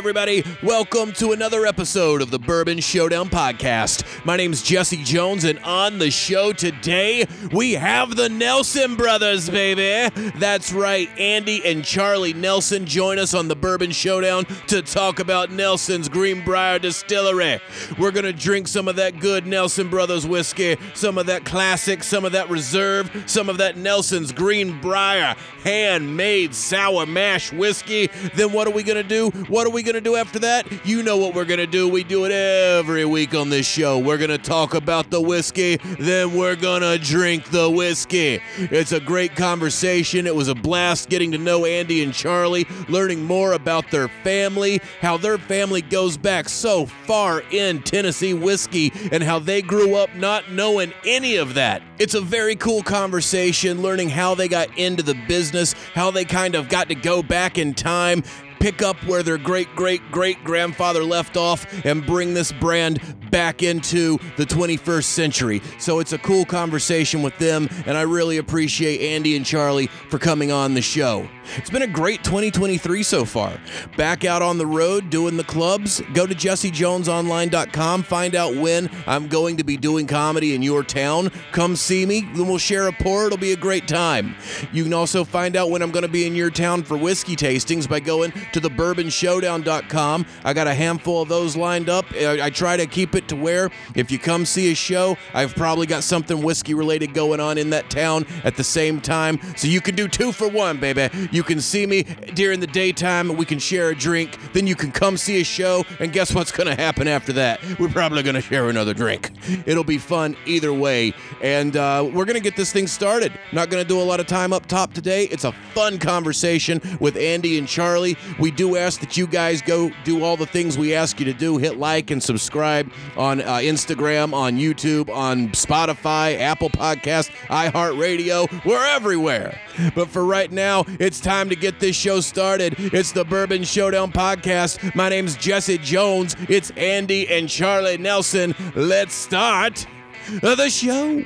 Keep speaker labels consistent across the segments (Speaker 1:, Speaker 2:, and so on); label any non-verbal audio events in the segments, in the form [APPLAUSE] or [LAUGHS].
Speaker 1: everybody? Welcome to another episode of the Bourbon Showdown podcast. My name's Jesse Jones, and on the show today, we have the Nelson brothers, baby. That's right, Andy and Charlie Nelson join us on the Bourbon Showdown to talk about Nelson's Greenbrier Distillery. We're going to drink some of that good Nelson Brothers whiskey, some of that classic, some of that reserve, some of that Nelson's Greenbrier handmade sour mash whiskey. Then what are we going to do? What are we going to do after that? You know what we're going to do. We do it every week on this show. We're going to talk about the whiskey, then we're going to drink the whiskey. It's a great conversation. It was a blast getting to know Andy and Charlie, learning more about their family, how their family goes back so far in Tennessee whiskey, and how they grew up not knowing any of that. It's a very cool conversation, learning how they got into the business, how they kind of got to go back in time pick up where their great great great grandfather left off and bring this brand back into the 21st century. So it's a cool conversation with them, and I really appreciate Andy and Charlie for coming on the show. It's been a great 2023 so far. Back out on the road doing the clubs. Go to jessejonesonline.com, find out when I'm going to be doing comedy in your town. Come see me, then we'll share a pour. It'll be a great time. You can also find out when I'm going to be in your town for whiskey tastings by going to thebourbonshowdown.com. I got a handful of those lined up. I, I try to keep it to where if you come see a show, I've probably got something whiskey related going on in that town at the same time. So you can do two for one, baby. You can see me during the daytime and we can share a drink. Then you can come see a show, and guess what's going to happen after that? We're probably going to share another drink. It'll be fun either way. And uh, we're going to get this thing started. Not going to do a lot of time up top today. It's a fun conversation with Andy and Charlie. We do ask that you guys go do all the things we ask you to do. Hit like and subscribe on uh, Instagram, on YouTube, on Spotify, Apple Podcast, iHeartRadio. We're everywhere. But for right now, it's time to get this show started. It's the Bourbon Showdown podcast. My name's Jesse Jones. It's Andy and Charlie Nelson. Let's start the show.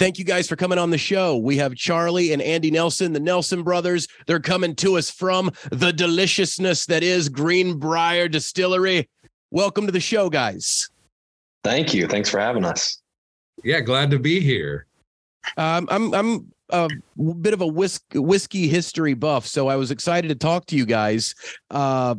Speaker 1: Thank you guys for coming on the show. We have Charlie and Andy Nelson, the Nelson brothers. They're coming to us from the deliciousness that is Greenbrier Distillery. Welcome to the show, guys.
Speaker 2: Thank you. Thanks for having us.
Speaker 3: Yeah, glad to be here.
Speaker 1: Um, I'm I'm a bit of a whisk, whiskey history buff, so I was excited to talk to you guys. Uh,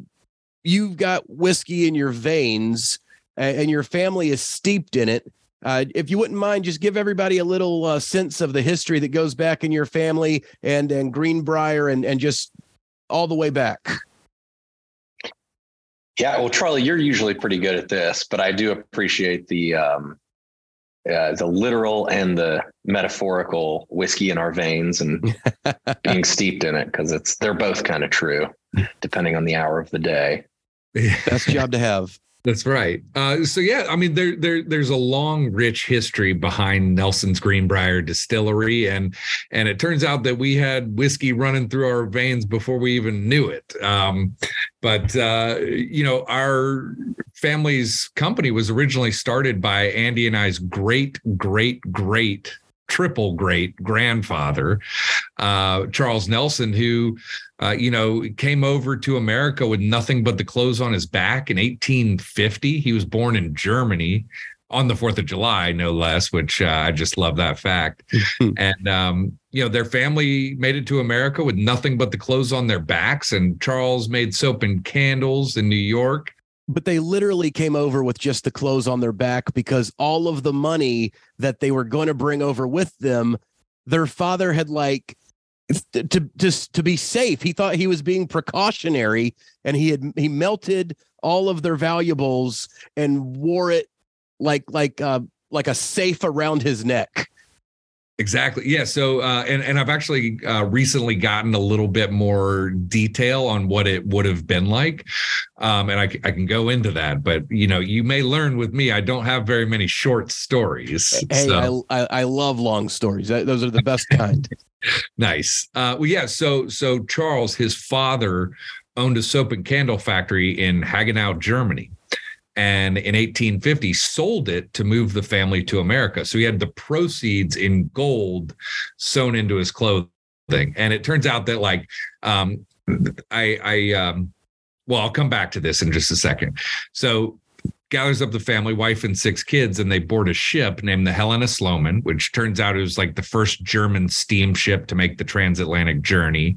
Speaker 1: you've got whiskey in your veins, and your family is steeped in it. Uh, if you wouldn't mind, just give everybody a little uh, sense of the history that goes back in your family and and Greenbrier and and just all the way back.
Speaker 2: Yeah, well, Charlie, you're usually pretty good at this, but I do appreciate the um, uh, the literal and the metaphorical whiskey in our veins and [LAUGHS] being steeped in it because it's they're both kind of true, depending on the hour of the day.
Speaker 1: Best job to have.
Speaker 3: That's right. Uh, so yeah, I mean, there, there, there's a long, rich history behind Nelson's Greenbrier Distillery, and and it turns out that we had whiskey running through our veins before we even knew it. Um, but uh, you know, our family's company was originally started by Andy and I's great, great, great triple great grandfather, uh, Charles Nelson, who, uh, you know, came over to America with nothing but the clothes on his back in 1850. He was born in Germany on the 4th of July, no less, which uh, I just love that fact. [LAUGHS] and, um, you know, their family made it to America with nothing but the clothes on their backs. And Charles made soap and candles in New York
Speaker 1: but they literally came over with just the clothes on their back because all of the money that they were going to bring over with them, their father had like to to to be safe. He thought he was being precautionary, and he had he melted all of their valuables and wore it like like uh like a safe around his neck.
Speaker 3: Exactly. Yeah. So, uh, and and I've actually uh, recently gotten a little bit more detail on what it would have been like, um, and I, I can go into that. But you know, you may learn with me. I don't have very many short stories.
Speaker 1: Hey, so. I, I love long stories. Those are the best kind. [LAUGHS]
Speaker 3: nice. Uh, well, yeah. So so Charles, his father owned a soap and candle factory in Hagenau, Germany. And in 1850 sold it to move the family to America. So he had the proceeds in gold sewn into his clothing. And it turns out that like um, I I um, well, I'll come back to this in just a second. So gathers up the family, wife and six kids, and they board a ship named the Helena Sloman, which turns out it was like the first German steamship to make the transatlantic journey.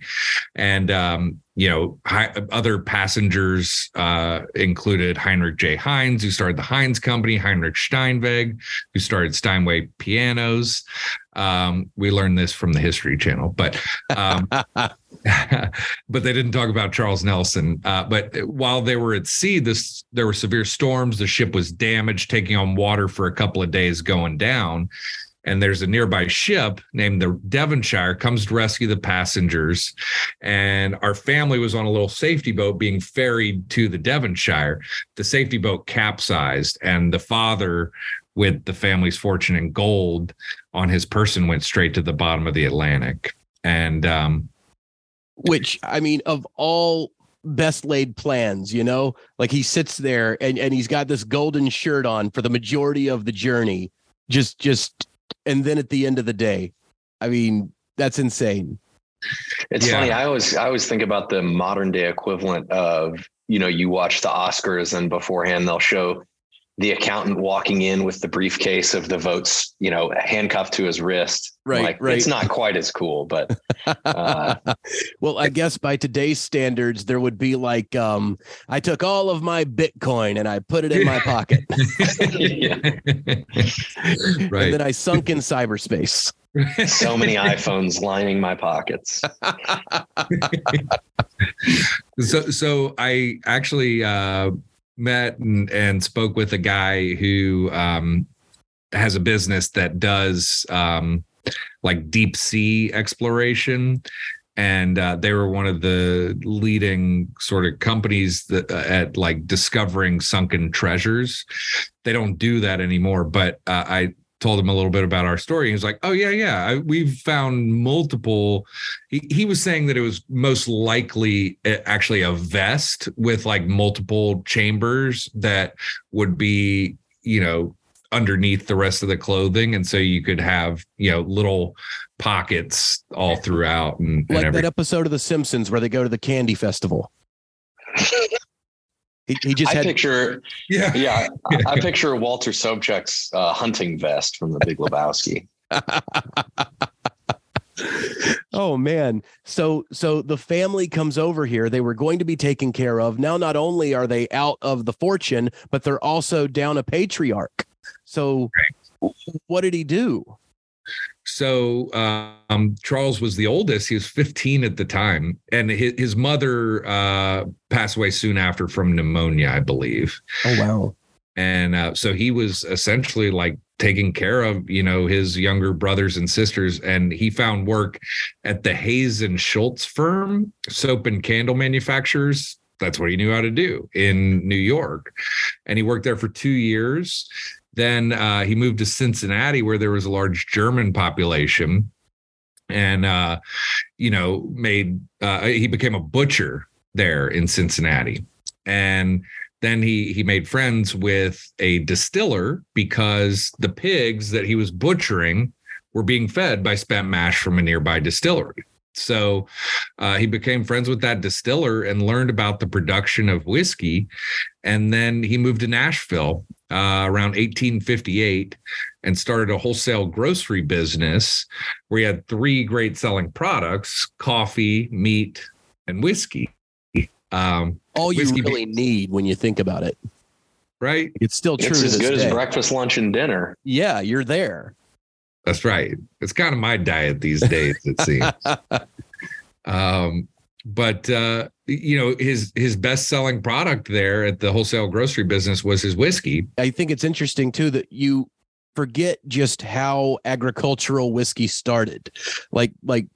Speaker 3: And um, you know, hi, other passengers uh, included Heinrich J. Heinz, who started the Heinz Company, Heinrich Steinweg, who started Steinway Pianos. Um, we learned this from the History Channel, but um, [LAUGHS] but they didn't talk about Charles Nelson. Uh, but while they were at sea, this there were severe storms. The ship was damaged, taking on water for a couple of days, going down and there's a nearby ship named the Devonshire comes to rescue the passengers and our family was on a little safety boat being ferried to the Devonshire the safety boat capsized and the father with the family's fortune in gold on his person went straight to the bottom of the Atlantic and um
Speaker 1: which I mean of all best laid plans, you know? Like he sits there and, and he's got this golden shirt on for the majority of the journey. Just just and then at the end of the day, I mean, that's insane.
Speaker 2: It's yeah. funny. I always I always think about the modern day equivalent of you know you watch the Oscars and beforehand they'll show the accountant walking in with the briefcase of the votes, you know, handcuffed to his wrist.
Speaker 1: Right,
Speaker 2: like,
Speaker 1: right.
Speaker 2: It's not quite as cool, but uh, [LAUGHS]
Speaker 1: well, I guess by today's standards, there would be like, um, I took all of my Bitcoin and I put it in my [LAUGHS] pocket. right. [LAUGHS] And then I sunk in cyberspace.
Speaker 2: so many iPhones lining my pockets.
Speaker 3: so, so I actually. Uh, met and, and spoke with a guy who um, has a business that does um, like deep sea exploration. And uh, they were one of the leading sort of companies that uh, at like discovering sunken treasures. They don't do that anymore but uh, i told him a little bit about our story. He was like, "Oh yeah, yeah, I, we've found multiple." He, he was saying that it was most likely eh, actually a vest with like multiple chambers that would be, you know, underneath the rest of the clothing, and so you could have, you know, little pockets all throughout. And,
Speaker 1: like
Speaker 3: and
Speaker 1: that episode of The Simpsons where they go to the candy festival. [LAUGHS] He, he just
Speaker 2: I
Speaker 1: had
Speaker 2: picture, yeah, yeah. I, I picture Walter Sobchak's uh, hunting vest from The Big Lebowski. [LAUGHS]
Speaker 1: oh man so so the family comes over here they were going to be taken care of now not only are they out of the fortune but they're also down a patriarch so right. what did he do
Speaker 3: so um, Charles was the oldest. He was 15 at the time, and his, his mother uh, passed away soon after from pneumonia, I believe.
Speaker 1: Oh wow!
Speaker 3: And uh, so he was essentially like taking care of you know his younger brothers and sisters, and he found work at the Hayes and Schultz firm, soap and candle manufacturers. That's what he knew how to do in New York, and he worked there for two years then uh, he moved to Cincinnati, where there was a large German population, and uh, you know, made uh, he became a butcher there in Cincinnati, and then he he made friends with a distiller because the pigs that he was butchering were being fed by spent mash from a nearby distillery. So uh, he became friends with that distiller and learned about the production of whiskey. And then he moved to Nashville uh, around 1858 and started a wholesale grocery business where he had three great selling products coffee, meat, and whiskey.
Speaker 1: Um, All you whiskey really need when you think about it.
Speaker 3: Right.
Speaker 1: It's still true.
Speaker 2: It's as good
Speaker 1: day.
Speaker 2: as breakfast, lunch, and dinner.
Speaker 1: Yeah, you're there.
Speaker 3: That's right. It's kind of my diet these days, it seems. [LAUGHS] um, but uh, you know his his best selling product there at the wholesale grocery business was his whiskey.
Speaker 1: I think it's interesting too that you forget just how agricultural whiskey started. Like like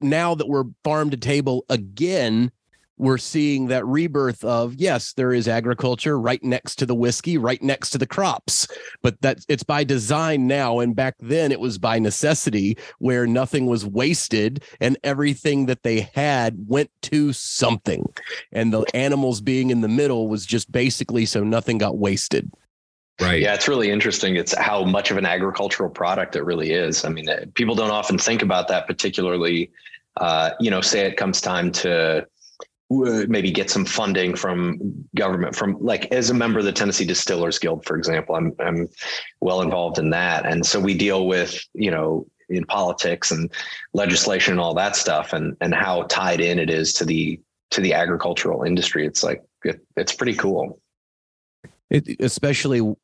Speaker 1: now that we're farm to table again, we're seeing that rebirth of yes there is agriculture right next to the whiskey right next to the crops but that it's by design now and back then it was by necessity where nothing was wasted and everything that they had went to something and the animals being in the middle was just basically so nothing got wasted
Speaker 3: Right.
Speaker 2: Yeah, it's really interesting. It's how much of an agricultural product it really is. I mean, uh, people don't often think about that, particularly, uh, you know, say it comes time to Uh, maybe get some funding from government from like as a member of the Tennessee Distillers Guild, for example, I'm, I'm well involved in that. And so we deal with, you know, in politics and legislation and all that stuff and, and how tied in it is to the, to the agricultural industry. It's like, it, it's pretty cool.
Speaker 1: it, especially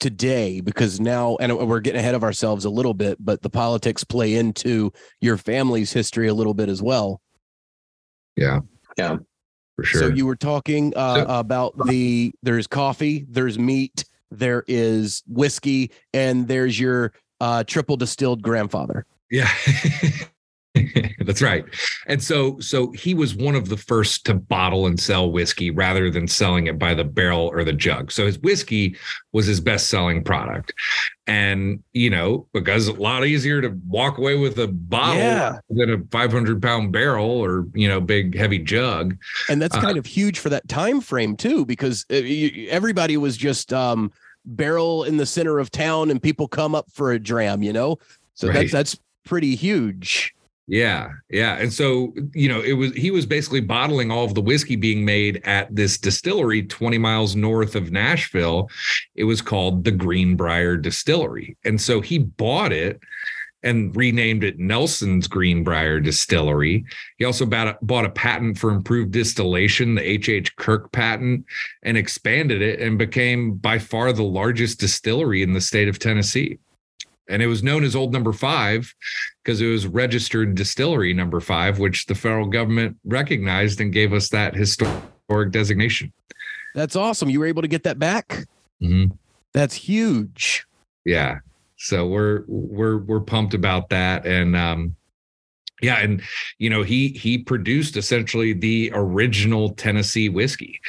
Speaker 1: today because now and we're getting ahead of ourselves a little bit but the politics play into your family's history a little bit as well
Speaker 3: Yeah.
Speaker 2: Yeah.
Speaker 3: For sure.
Speaker 1: so you were talking uh,
Speaker 3: So-
Speaker 1: about the there's coffee there's meat there is whiskey and there's your uh, triple distilled grandfather
Speaker 3: Yeah. [LAUGHS] [LAUGHS] That's right. And so so he was one of the first to bottle and sell whiskey rather than selling it by the barrel or the jug. So his whiskey was his best-selling product. And you know, because a lot easier to walk away with a bottle
Speaker 1: Yeah.
Speaker 3: than a 500 pound barrel or you know, big heavy jug.
Speaker 1: and that's
Speaker 3: Uh,
Speaker 1: kind of huge for that time frame too because uh, everybody was just um, barrel in the center of town and people come up for a dram you know so
Speaker 3: Right.
Speaker 1: that's that's pretty huge
Speaker 3: Yeah, yeah. And so, you know, it was he was basically bottling all of the whiskey being made at this distillery 20 miles north of Nashville. It was called the Greenbrier Distillery. And so he bought it and renamed it Nelson's Greenbrier Distillery. He also bought a, bought a patent for improved distillation, the H.H. Kirk patent, and expanded it and became by far the largest distillery in the state of Tennessee. And it was known as Old Number Five because it was registered distillery number five, which the federal government recognized and gave us that historic designation.
Speaker 1: that's awesome you were able to get that back
Speaker 3: Mhm.
Speaker 1: that's huge
Speaker 3: Yeah. So we're we're we're pumped about that. And um yeah, and you know, he he produced essentially the original Tennessee whiskey.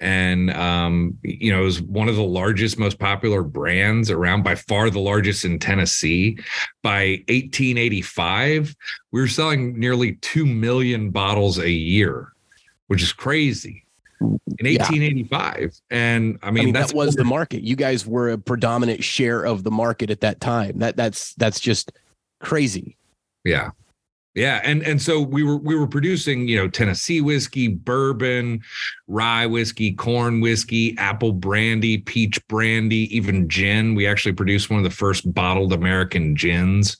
Speaker 3: And um, you know, it was one of the largest, most popular brands around by far the largest in Tennessee. By 1885, we were selling nearly two million bottles a year, which is crazy. In
Speaker 1: Yeah.
Speaker 3: 1885. And I
Speaker 1: i
Speaker 3: mean,
Speaker 1: mean,
Speaker 3: that's
Speaker 1: that was the market you guys were a predominant share of the market at that time that that's that's just crazy
Speaker 3: Yeah. Yeah, and and so we were we were producing, you know, Tennessee whiskey, bourbon, rye whiskey, corn whiskey, apple brandy, peach brandy, even gin. We actually produced one of the first bottled American gins,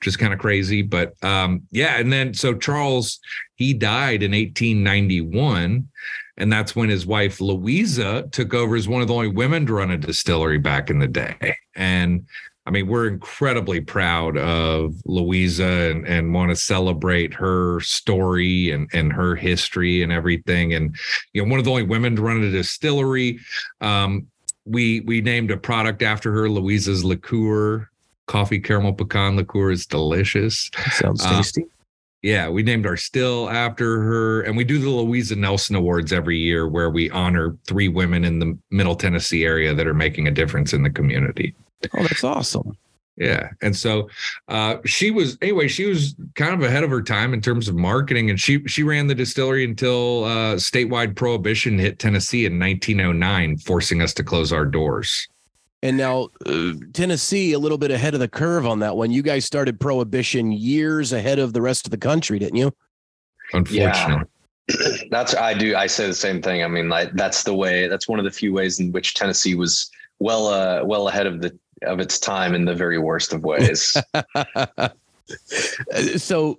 Speaker 3: which is kind of crazy, but um yeah, and then so Charles he died in 1891 and that's when his wife Louisa took over as one of the only women to run a distillery back in the day. And I mean, we're incredibly proud of Louisa and, and want to celebrate her story and, and her history and everything. And, you know, one of the only women to run a distillery. Um, we we named a product after her, Louisa's liqueur, coffee caramel pecan liqueur is delicious.
Speaker 1: sounds
Speaker 3: Uh,
Speaker 1: tasty
Speaker 3: Yeah, we named our still after her, and we do the Louisa Nelson Awards every year, where we honor three women in the Middle Tennessee area that are making a difference in the community.
Speaker 1: Oh that's awesome
Speaker 3: Yeah, and so uh, she was anyway. She was kind of ahead of her time in terms of marketing, and she she ran the distillery until uh, statewide prohibition hit Tennessee in 1909, forcing us to close our doors.
Speaker 1: And now uh, Tennessee, a little bit ahead of the curve on that one. You guys started prohibition years ahead of the rest of the country, didn't you?
Speaker 3: Unfortunately, [CLEARS THROAT]
Speaker 2: That's I do. I say the same thing. I mean, like that's the way. That's one of the few ways in which Tennessee was well, uh, well ahead of the of its time in the very worst of ways. [LAUGHS]
Speaker 1: Uh, so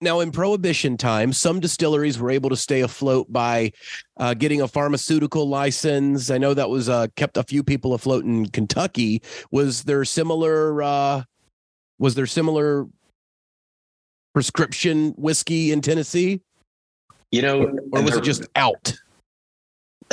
Speaker 1: now in prohibition time, some distilleries were able to stay afloat by uh, getting a pharmaceutical license. I know that was uh, kept a few people afloat in Kentucky. Was there similar? Uh, was there similar prescription whiskey in Tennessee,
Speaker 2: you know,
Speaker 1: or was
Speaker 2: there-
Speaker 1: it just out?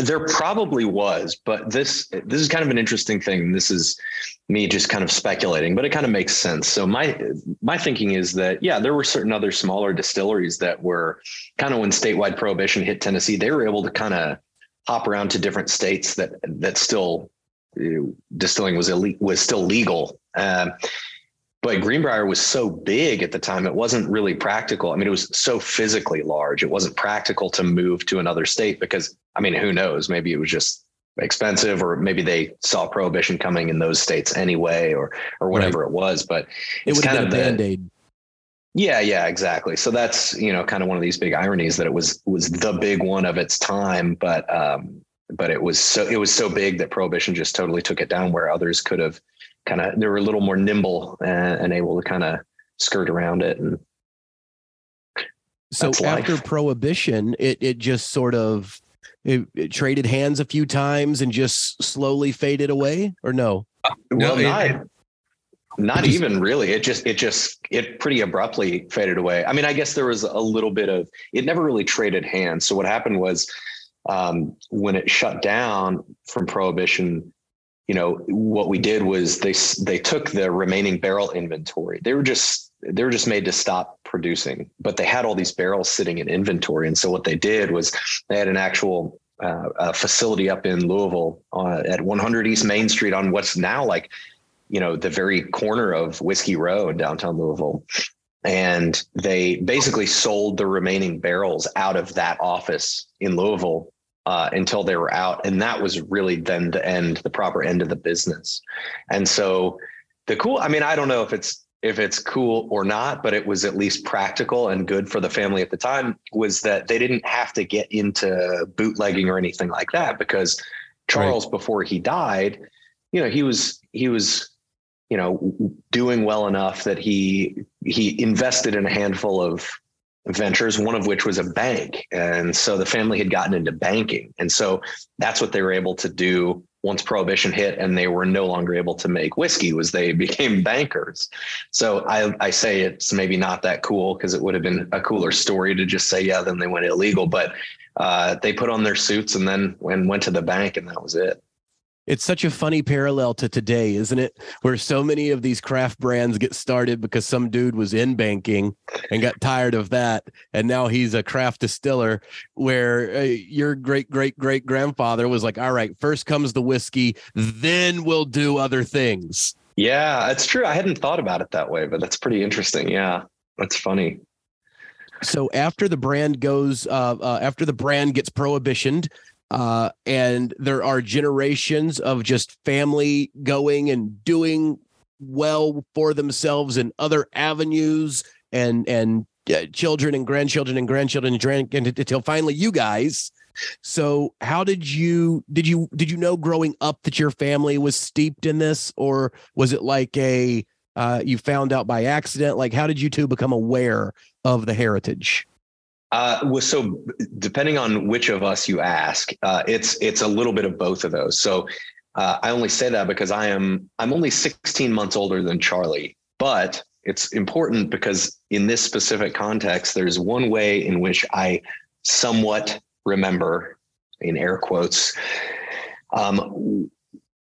Speaker 2: There probably was, but this this is kind of an interesting thing. This is me just kind of speculating, but it kind of makes sense. So my my thinking is that yeah, there were certain other smaller distilleries that were kind of when statewide prohibition hit Tennessee, they were able to kind of hop around to different states that that still distilling was ille- was still legal. Um, but Greenbrier was so big at the time, it wasn't really practical. I mean, it was so physically large. It wasn't practical to move to another state because, I mean, who knows? Maybe it was just expensive, or maybe they saw prohibition coming in those states anyway, or or whatever right. it was. But
Speaker 1: it was kind of a band aid.
Speaker 2: Yeah, yeah, exactly. So that's you know kind of one of these big ironies that it was was the big one of its time, but um, but it was so it was so big that prohibition just totally took it down where others could have kind of they were a little more nimble and, and able to kind of skirt around it and
Speaker 1: so after life. prohibition it it just sort of it, it, traded hands a few times and just slowly faded away or no?
Speaker 2: Well no, not, it, not just, even really. It just it just it pretty abruptly faded away. I mean i guess there was a little bit of it never really traded hands. So what happened was um, when it shut down from prohibition you know what we did was they they took the remaining barrel inventory. They were just they were just made to stop producing but they had all these barrels sitting in inventory. And so what they did was they had an actual uh, facility up in louisville uh, at 100 east main street on what's now like you know the very corner of whiskey row in downtown louisville. And they basically sold the remaining barrels out of that office in louisville uh, until they were out. And that was really then the end, the proper end of the business. And so the cool, I mean, I don't know if it's if it's cool or not, but it was at least practical and good for the family at the time was that they didn't have to get into bootlegging or anything like that because Charles, right. before he died, you know, he was he was you know doing well enough that he he invested in a handful of ventures, one of which was a bank. And so the family had gotten into banking. And so that's what they were able to do once prohibition hit and they were no longer able to make whiskey was they [LAUGHS] became bankers. So I, I say it's maybe not that cool because it would have been a cooler story to just say, yeah, then they went illegal, but uh, they put on their suits and then and went to the bank and that was it.
Speaker 1: It's such a funny parallel to today, isn't it? Where so many of these craft brands get started because some dude was in banking and got tired of that. And now he's a craft distiller where uh, your great, great, great grandfather was like, all right, first comes the whiskey, then we'll do other things.
Speaker 2: Yeah, that's true. I hadn't thought about it that way, but that's pretty interesting. Yeah, that's funny.
Speaker 1: So after the brand goes, uh, uh, after the brand gets prohibitioned, uh, and there are generations of just family going and doing well for themselves in other avenues and and uh, children and grandchildren and grandchildren and until finally you guys. So how did you did you did you know growing up that your family was steeped in this? Or was it like a uh, you found out by accident? Like how did you two become aware of the heritage
Speaker 2: uh, so depending on which of us you ask, uh, it's it's a little bit of both of those. So uh, I only say that because I am I'm only 16 months older than Charlie, but it's important because in this specific context, there's one way in which I somewhat remember, in air quotes, um,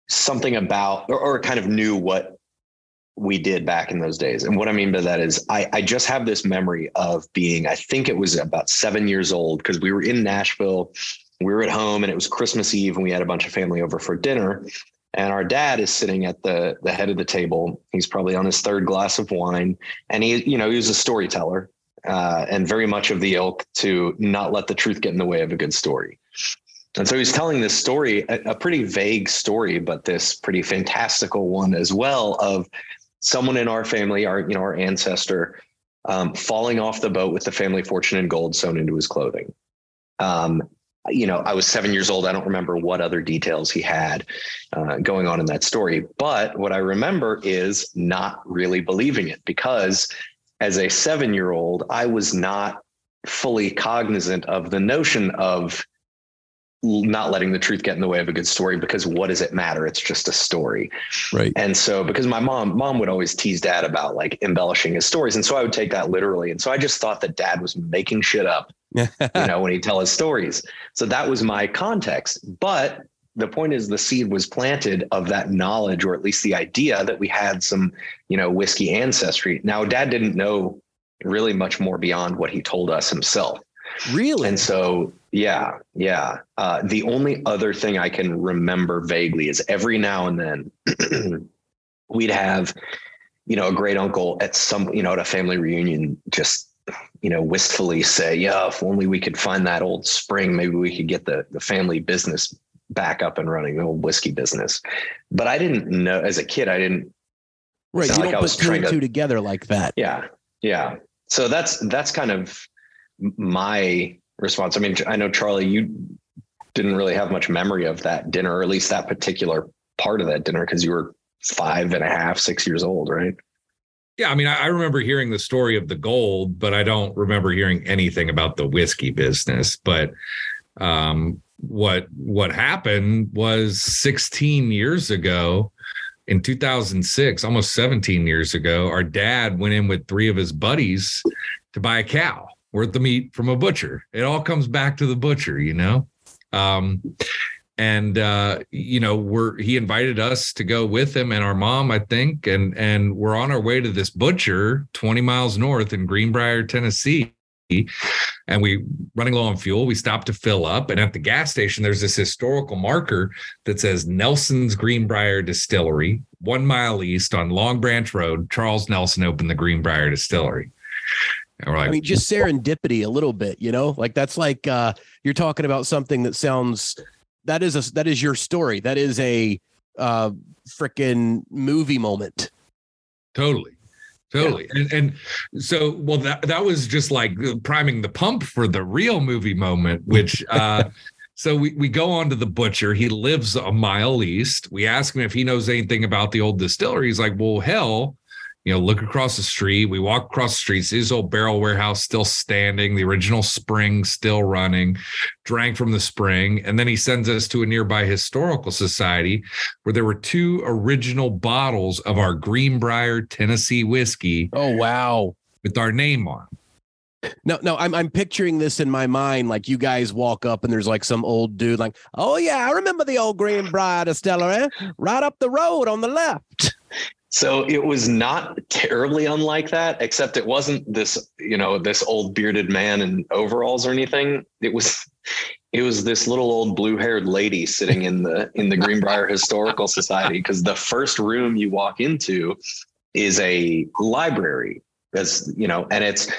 Speaker 2: something about or, or kind of knew what we did back in those days. And what I mean by that is I, I just have this memory of being, I think it was about seven years old because we were in Nashville. We were at home and it was Christmas Eve and we had a bunch of family over for dinner. And our dad is sitting at the the head of the table. He's probably on his third glass of wine. And he, you know, he was a storyteller uh, and very much of the ilk to not let the truth get in the way of a good story. And so he's telling this story, a, a, pretty vague story, but this pretty fantastical one as well of someone in our family, our you know our ancestor, um, falling off the boat with the family fortune and gold sewn into his clothing. Um, you know, I was seven years old. I don't remember what other details he had uh, going on in that story. But what I remember is not really believing it because as a seven year old, I was not fully cognizant of the notion of not letting the truth get in the way of a good story because what does it matter it's just a story
Speaker 1: right
Speaker 2: and so because my mom mom would always tease dad about like embellishing his stories and so i would take that literally and so i just thought that dad was making shit up you [LAUGHS] know, when he tell his stories. So that was my context. But the point is the seed was planted of that knowledge, or at least the idea that we had some, you know, whiskey ancestry. Now, dad didn't know really much more beyond what he told us himself.
Speaker 1: Really?
Speaker 2: And so, yeah, yeah. Uh, the only other thing I can remember vaguely is every now and then [CLEARS THROAT] we'd have, you know, a great uncle at some, you know, at a family reunion, just, you know, wistfully say, yeah, if only we could find that old spring, maybe we could get the, the family business back up and running, the old whiskey business. But I didn't know as a kid, I didn't.
Speaker 1: Right. You don't
Speaker 2: was
Speaker 1: put two and
Speaker 2: to-
Speaker 1: two together like that.
Speaker 2: Yeah. Yeah. So that's, that's kind of my response. I mean, I know Charlie, you didn't really have much memory of that dinner, or at least that particular part of that dinner, because you were five and a half, six years old, right?
Speaker 3: Yeah, I mean, I, remember hearing the story of the gold, but I don't remember hearing anything about the whiskey business. But um, what what happened was 16 years ago, in 2006, almost 17 years ago, our dad went in with three of his buddies to buy a cow worth the meat from a butcher. It all comes back to the butcher, you know. Um, and uh, you know, we're he invited us to go with him and our mom, I think, and and we're on our way to this butcher 20 miles north in Greenbrier, Tennessee. And we running low on fuel. We stopped to fill up, and at the gas station, there's this historical marker that says Nelson's Greenbrier Distillery, one mile east on Long Branch Road. Charles Nelson opened the Greenbrier Distillery. Like,
Speaker 1: I mean, just serendipity a little bit, you know, like that's like uh, you're talking about something that sounds that is a that is your story. That is a uh, freaking movie moment.
Speaker 3: Totally. Totally. And, and so, well, that, that was just like priming the pump for the real movie moment, which, [LAUGHS] uh, so we, we go on to the butcher. He lives a mile east. We ask him if he knows anything about the old distillery. He's like, well, hell, you know, look across the street. We walk across the street, see his old barrel warehouse still standing, the original spring still running, drank from the spring. And then he sends us to a nearby historical society where there were two original bottles of our Greenbrier Tennessee whiskey
Speaker 1: Oh wow.
Speaker 3: with our name on.
Speaker 1: No, no, I'm I'm picturing this in my mind. Like you guys walk up and there's like some old dude, like, oh yeah, I remember the old Greenbrier Distillery, right up the road on the left.
Speaker 2: So it was not terribly unlike that, except it wasn't this, you know, this old bearded man in overalls or anything. It was it was this little old blue-haired lady sitting in the in the Greenbrier Historical Society because the first room you walk into is a library. As you know, and it's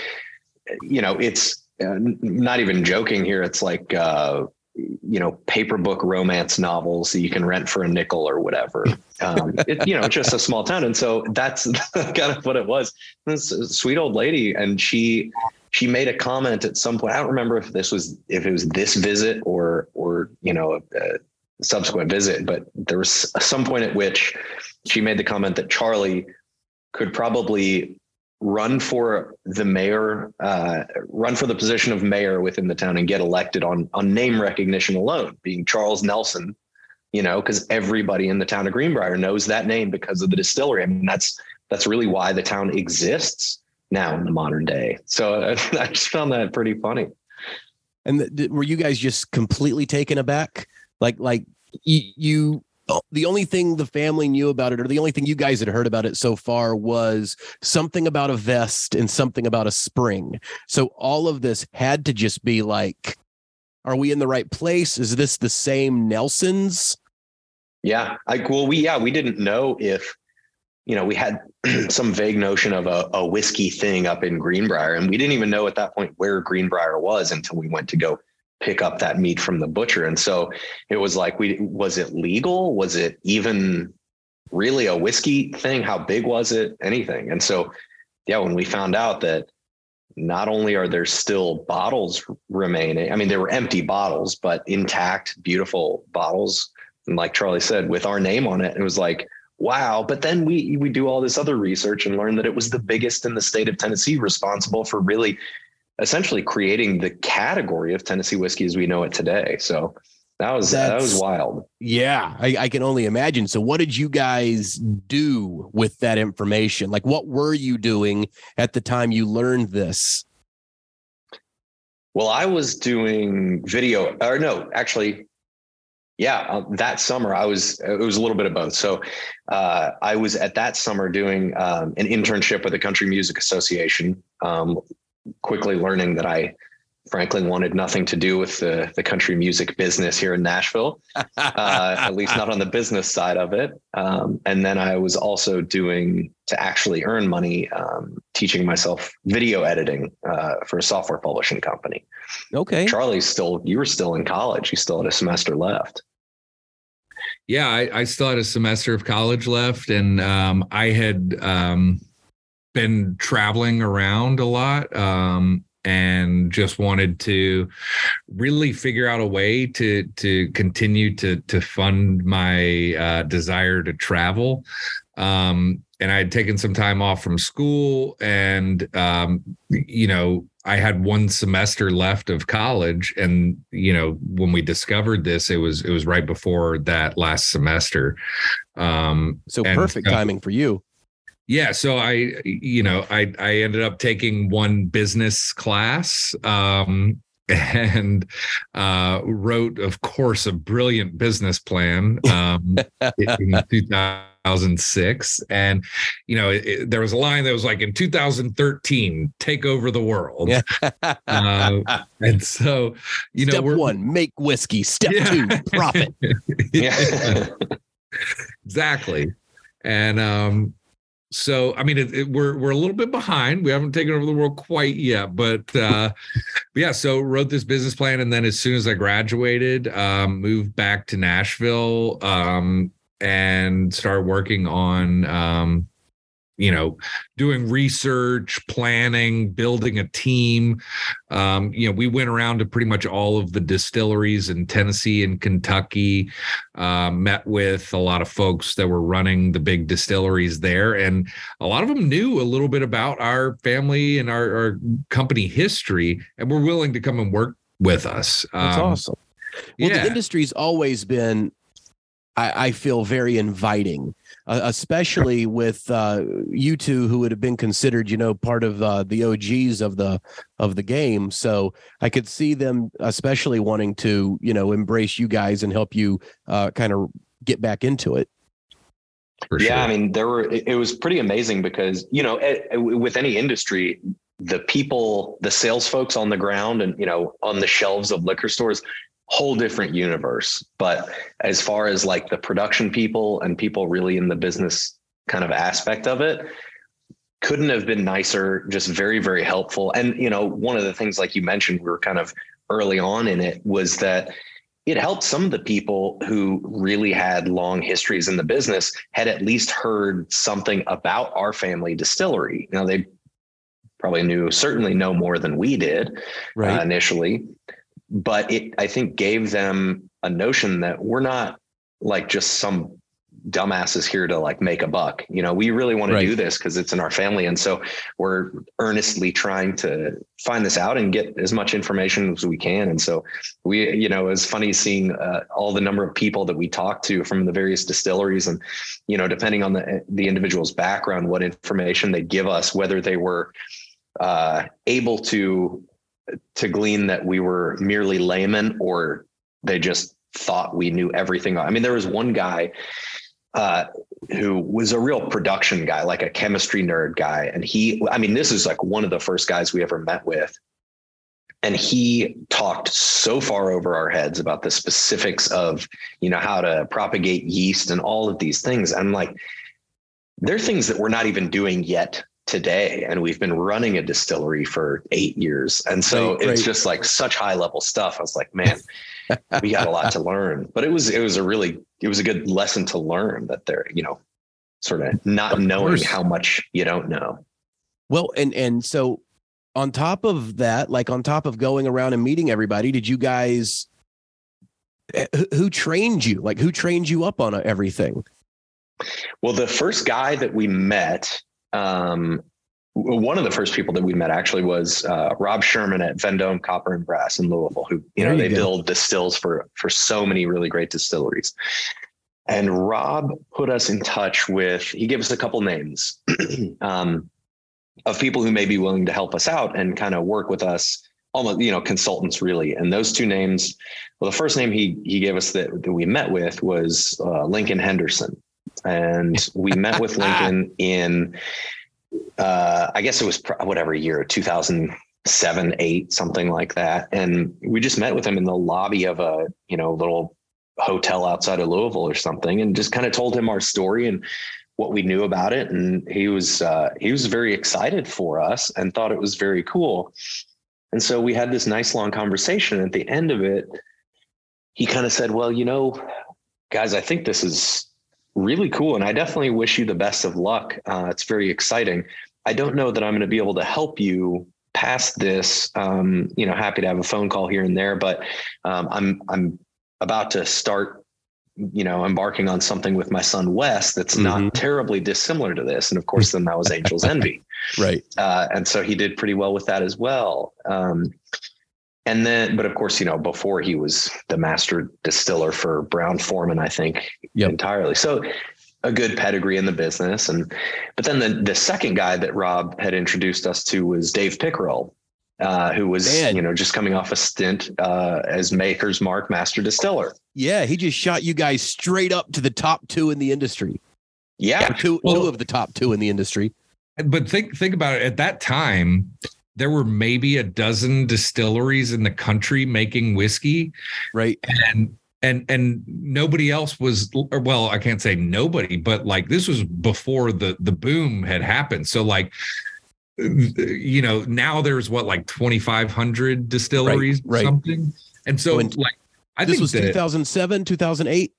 Speaker 2: you know, it's uh, not even joking here. It's like uh you know, paper book romance novels that you can rent for a nickel or whatever. [LAUGHS] Um, it, you know, just a small town. And so that's [LAUGHS] kind of what it was. This sweet old lady. And she, she made a comment at some point. I don't remember if this was, if it was this visit or, or, you know, a, a subsequent visit, but there was some point at which she made the comment that Charlie could probably run for the mayor, uh, run for the position of mayor within the town and get elected on on name recognition alone, being Charles Nelson. You know, because everybody in the town of Greenbrier knows that name because of the distillery. I mean, that's that's really why the town exists now in the modern day. So I, [LAUGHS] I just found that pretty funny.
Speaker 1: And th- were you guys just completely taken aback? Like, like you, you, Oh, the only thing the family knew about it, or the only thing you guys had heard about it so far, was something about a vest and something about a spring. So all of this had to just be like, are we in the right place? Is this the same Nelsons?
Speaker 2: Yeah, like well, we yeah we didn't know if you know we had [CLEARS THROAT] some vague notion of a, a whiskey thing up in Greenbrier, and we didn't even know at that point where Greenbrier was until we went to go pick up that meat from the butcher. And so it was like, we was it legal? Was it even really a whiskey thing? How big was it? Anything? And so, yeah, when we found out that not only are there still bottles remaining, I mean, there were empty bottles, but intact, beautiful bottles. And like Charlie said, with our name on it, it was like, wow. But then we we do all this other research and learn that it was the biggest in the state of Tennessee, responsible for really essentially creating the category of Tennessee whiskey as we know it today. So that was That's, that was wild.
Speaker 1: Yeah, I, I, can only imagine. So, what did you guys do with that information? Like, what were you doing at the time you learned this?
Speaker 2: Well, I was doing video, or no, actually, yeah, uh, that summer I was. It was a little bit of both. So, uh, I was at that summer doing um, an internship with the Country Music Association. Um, quickly learning that I frankly wanted nothing to do with the, the country music business here in Nashville, [LAUGHS] uh, at least not on the business side of it. Um, and then I was also doing to actually earn money, um, teaching myself video editing uh, for a software publishing company.
Speaker 1: Okay.
Speaker 2: Charlie's still, you were still in college. You still had a semester left.
Speaker 3: Yeah, I, I still had a semester of college left, and um, I had um, been traveling around a lot. Um, and just wanted to really figure out a way to to continue to to fund my uh, desire to travel. Um, and I had taken some time off from school, and um, you know, I had one semester left of college, and you know, when we discovered this, it was it was right before that last semester. Um,
Speaker 1: so perfect so, timing for you
Speaker 3: yeah so i you know i i ended up taking one business class um [LAUGHS] and uh, wrote, of course, a brilliant business plan um, [LAUGHS] in 2006. And you know, it, it, there was a line that was like, "In 2013, take over the world." [LAUGHS] uh, and so, you know, Step
Speaker 1: one, make whiskey. Step yeah. two, profit.
Speaker 3: yeah, exactly. And um, so I mean, it, it, we're we're a little bit behind. We haven't taken over the world quite yet, but, uh, [LAUGHS] but yeah. So wrote this business plan, and then as soon as I graduated, um, moved back to Nashville um, and started working on um, you know doing research planning building a team. Um, you know we went around to pretty much all of the distilleries in tennessee and kentucky uh, met with a lot of folks that were running the big distilleries there. And a lot of them knew a little bit about our family and our, our company history and were willing to come and work with us.
Speaker 1: That's um, awesome. Well yeah. the industry's always been I, I feel very inviting uh, especially with uh, you two who would have been considered, you know, part of uh, the OGs of the of the game. So I could see them, especially wanting to, you know, embrace you guys and help you uh, kind of get back into it.
Speaker 2: For yeah. I mean, there were. It was pretty amazing because you know, with any industry, the people, the sales folks on the ground, and you know, on the shelves of liquor stores, whole different universe. But as far as like the production people and people really in the business kind of aspect of it, couldn't have been nicer, just very, very helpful. And, you know, one of the things, like you mentioned, we were kind of early on in it was that it helped some of the people who really had long histories in the business had at least heard something about our family distillery. Now they probably knew certainly no more than we did right. uh, initially, but it I think gave them a notion that we're not like just some dumbasses here to like make a buck. You know, we really want right. to do this because it's in our family. And so we're earnestly trying to find this out and get as much information as we can. And so we, you know, it's funny seeing uh, all the number of people that we talk to from the various distilleries and, you know, depending on the, the individual's background, what information they give us, whether they were uh, able to to glean that we were merely laymen or they just thought we knew everything. I mean, there was one guy uh, who was a real production guy, like a chemistry nerd guy. And he, I mean, this is like one of the first guys we ever met with. And he talked so far over our heads about the specifics of, you know, how to propagate yeast and all of these things. I'm like, there are things that we're not even doing yet today and we've been running a distillery for eight years. And so right, it's right. just like such high level stuff. I was like man we got a lot to learn. But it was it was a really it was a good lesson to learn that they're you know sort of not of knowing course. how much you don't know.
Speaker 1: Well and and so on top of that like on top of going around and meeting everybody did you guys eh, who trained you? Like who trained you up on everything?
Speaker 2: Well the first guy that we met um, one of the first people that we met actually was uh, Rob Sherman at Vendome Copper and Brass in Louisville, who you know they build distills for for so many really great distilleries. And Rob put us in touch with. He gave us a couple names [CLEARS THROAT] um, of people who may be willing to help us out and kind of work with us almost you know consultants really. And those two names, well, the first name he he gave us that, that we met with was uh, Lincoln Henderson, and we met with [LAUGHS] Lincoln in uh, I guess it was whatever year 2007 8 something like that. And we just met with him in the lobby of a you know little hotel outside of Louisville or something and just kind of told him our story and what we knew about it. And he was uh, he was very excited for us and thought it was very cool. And so we had this nice long conversation. At the end of it he kind of said well you know guys i think this is really cool and i definitely wish you the best of luck uh, it's very exciting i don't know that i'm going to be able to help you past this um, you know happy to have a phone call here and there but um, i'm i'm about to start you know, embarking on something with my son Wes that's mm-hmm. not terribly dissimilar to this. And of course, then that was Angel's [LAUGHS] Envy.
Speaker 1: Right.
Speaker 2: Uh, and so he did pretty well with that as well. Um, and then, but of course, you know, before he was the master distiller for Brown Forman, I think yep. entirely. So a good pedigree in the business. And, but then the, the second guy that Rob had introduced us to was Dave Pickerell, uh, who was Man. you know just coming off a stint uh, as Maker's Mark Master Distiller.
Speaker 1: Yeah, he just shot you guys straight up to the top two in the industry.
Speaker 2: Yeah,
Speaker 1: two well, two of the top two in the industry.
Speaker 3: But think think about it. At that time, there were maybe a dozen distilleries in the country making whiskey,
Speaker 1: right?
Speaker 3: And and and nobody else was well i can't say nobody but like this was before the the boom had happened so like you know, now there's what like 2,500 distilleries right, right. something. And so, when, like,
Speaker 1: I think this think was 2007, 2008.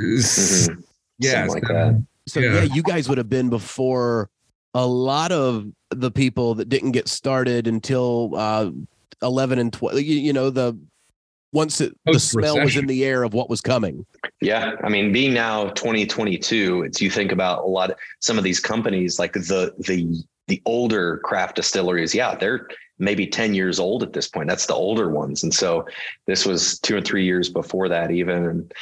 Speaker 3: Mm-hmm. Yeah.
Speaker 2: Like that.
Speaker 1: So, yeah. yeah, you guys would have been before a lot of the people that didn't get started until uh, 11 and 12. You, you know, the once it, the smell was in the air of what was coming.
Speaker 2: Yeah, I mean, being now 2022, it's you think about a lot of some of these companies like the the the older craft distilleries, yeah, they're maybe 10 years old at this point. That's the older ones. And so this was two or three years before that even. And,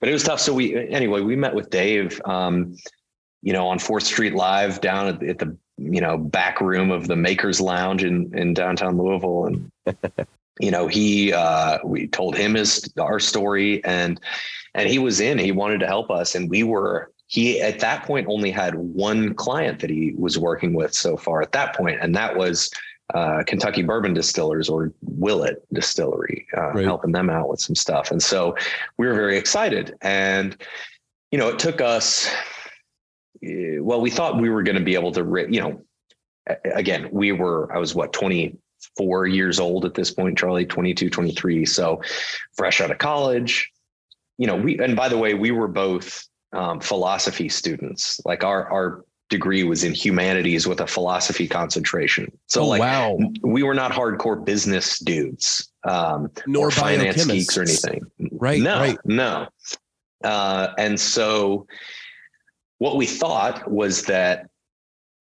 Speaker 2: but it was tough. So we, anyway, we met with Dave, um, you know, on fourth street live down at, at the, you know, back room of the makers lounge in, in downtown Louisville. And, [LAUGHS] you know, he, uh, we told him his, our story and, and he was in, he wanted to help us. And we were, he at that point only had one client that he was working with so far at that point, and that was uh, Kentucky Bourbon Distillers or Willet Distillery, uh, right. helping them out with some stuff. And so we were very excited. And, you know, it took us, well, we thought we were going to be able to, you know, again, we were, I was what, 24 years old at this point, Charlie, 22, 23. So fresh out of college, you know, we, and by the way, we were both um, philosophy students. Like our our degree was in humanities with a philosophy concentration. So oh, like wow. we were not hardcore business dudes, um,
Speaker 1: nor
Speaker 2: finance geeks or anything.
Speaker 1: Right.
Speaker 2: No,
Speaker 1: right.
Speaker 2: no. Uh, and so what we thought was that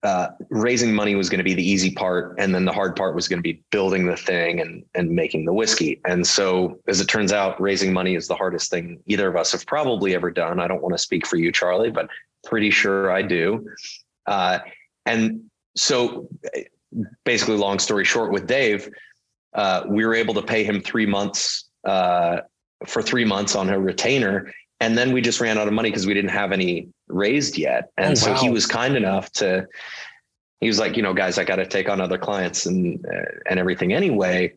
Speaker 2: uh, raising money was going to be the easy part, and then the hard part was going to be building the thing and and making the whiskey. And so, as it turns out, raising money is the hardest thing either of us have probably ever done. I don't want to speak for you, Charlie, but pretty sure I do. Uh, and so, basically, long story short, with Dave, uh, we were able to pay him three months uh, for three months on a retainer, and then we just ran out of money because we didn't have any raised yet. And oh, so he was kind enough to, he was like, you know, guys, I got to take on other clients and, uh, and everything anyway.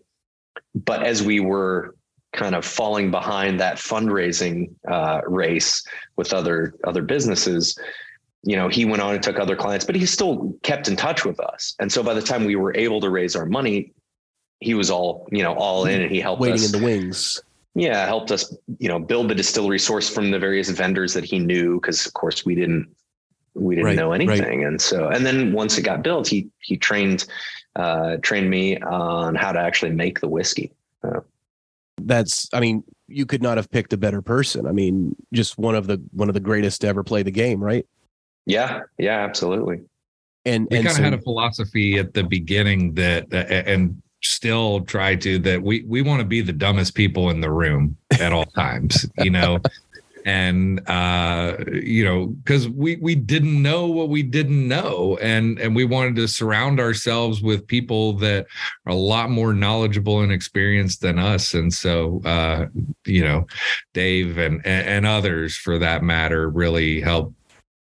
Speaker 2: But as we were kind of falling behind that fundraising uh, race with other, other businesses, you know, he went on and took other clients, but he still kept in touch with us. And so by the time we were able to raise our money, he was all, you know, all in and he helped
Speaker 1: waiting
Speaker 2: us.
Speaker 1: in the wings
Speaker 2: yeah helped us you know build the distillery source from the various vendors that he knew because of course we didn't we didn't right, know anything. Right. and so and then once it got built he he trained uh trained me on how to actually make the whiskey. Uh,
Speaker 1: that's i mean you could not have picked a better person. I mean just one of the one of the greatest to ever play the game right?
Speaker 2: Yeah yeah absolutely.
Speaker 3: And we kind of so, had a philosophy at the beginning that uh, and still try to that we we want to be the dumbest people in the room at all times you know? [LAUGHS] And uh you know because we we didn't know what we didn't know. And and we wanted to surround ourselves with people that are a lot more knowledgeable and experienced than us. And so uh you know dave and and others for that matter really help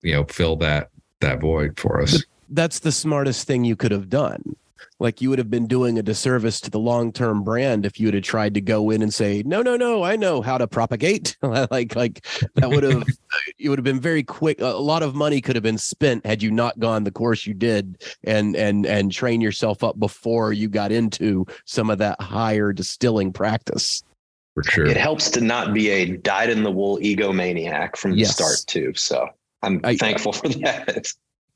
Speaker 3: you know fill that that void for us.
Speaker 1: That's the smartest thing you could have done like you would have been doing a disservice to the long-term brand if you had tried to go in and say no no no i know how to propagate. [LAUGHS] Like like that would have [LAUGHS] you would have been very quick a lot of money could have been spent had you not gone the course you did and and and train yourself up before you got into some of that higher distilling practice.
Speaker 3: For sure.
Speaker 2: It helps to not be a dyed in the wool egomaniac from the yes. start too so i'm I, thankful for [LAUGHS] that.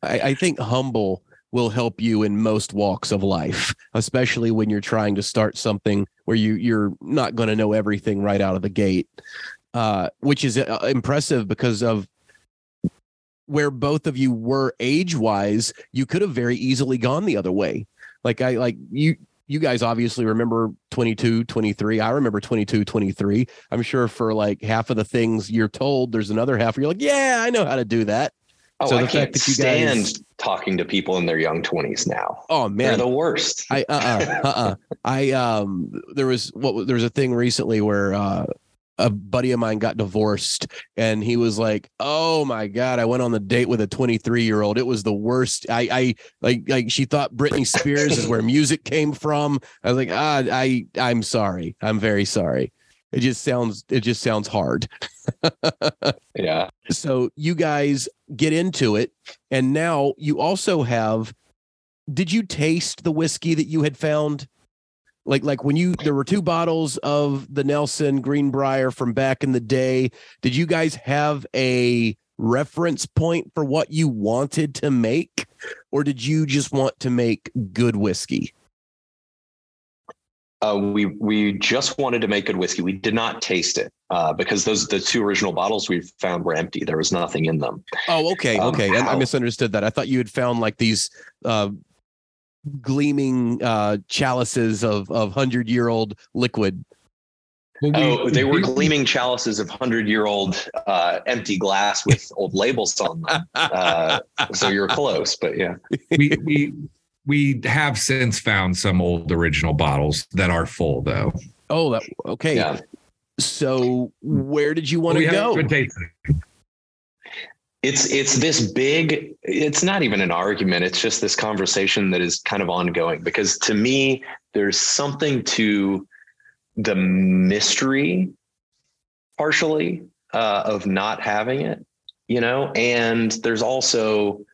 Speaker 1: I, I think humble will help you in most walks of life, especially when you're trying to start something where you you're not going to know everything right out of the gate. Uh, which is uh, impressive because of where both of you were age wise. You could have very easily gone the other way. Like I like you you guys obviously remember 22 23 i remember 22 23 i'm sure for like half of the things you're told there's another half where you're like yeah i know how to do that
Speaker 2: Oh, so I can't stand guys... talking to people in their young twenties now.
Speaker 1: Oh man,
Speaker 2: they're the worst.
Speaker 1: I uh uh-uh, [LAUGHS] uh I um there was what there was a thing recently where uh a buddy of mine got divorced and he was like oh my god i went on the date with a 23 year old it was the worst. I i like like she thought britney spears is where [LAUGHS] music came from. I was like ah i i'm sorry. I'm very sorry it just sounds it just sounds hard. [LAUGHS]
Speaker 2: yeah.
Speaker 1: So you guys get into it and now you also have did you taste the whiskey that you had found? Like like when you there were two bottles of the Nelson Greenbrier from back in the day. Did you guys have a reference point for what you wanted to make or did you just want to make good whiskey?
Speaker 2: Uh, we we just wanted to make good whiskey. We did not taste it uh, because those the two original bottles we found were empty. There was nothing in them.
Speaker 1: Oh, okay, um, okay. I, I, misunderstood that. I thought you had found like these uh, gleaming uh, chalices of of hundred year old liquid.
Speaker 2: Well, oh, they were gleaming chalices of hundred year old uh, empty glass with old labels on them. [LAUGHS] Uh, so you're close, but yeah.
Speaker 3: We we we have since found some old original bottles that are full though.
Speaker 1: Oh, that, okay. Yeah. So where did you want to go?
Speaker 2: It's it's this big. It's not even an argument. It's just this conversation that is kind of ongoing because to me, there's something to the mystery, partially uh, of not having it, you know, and there's also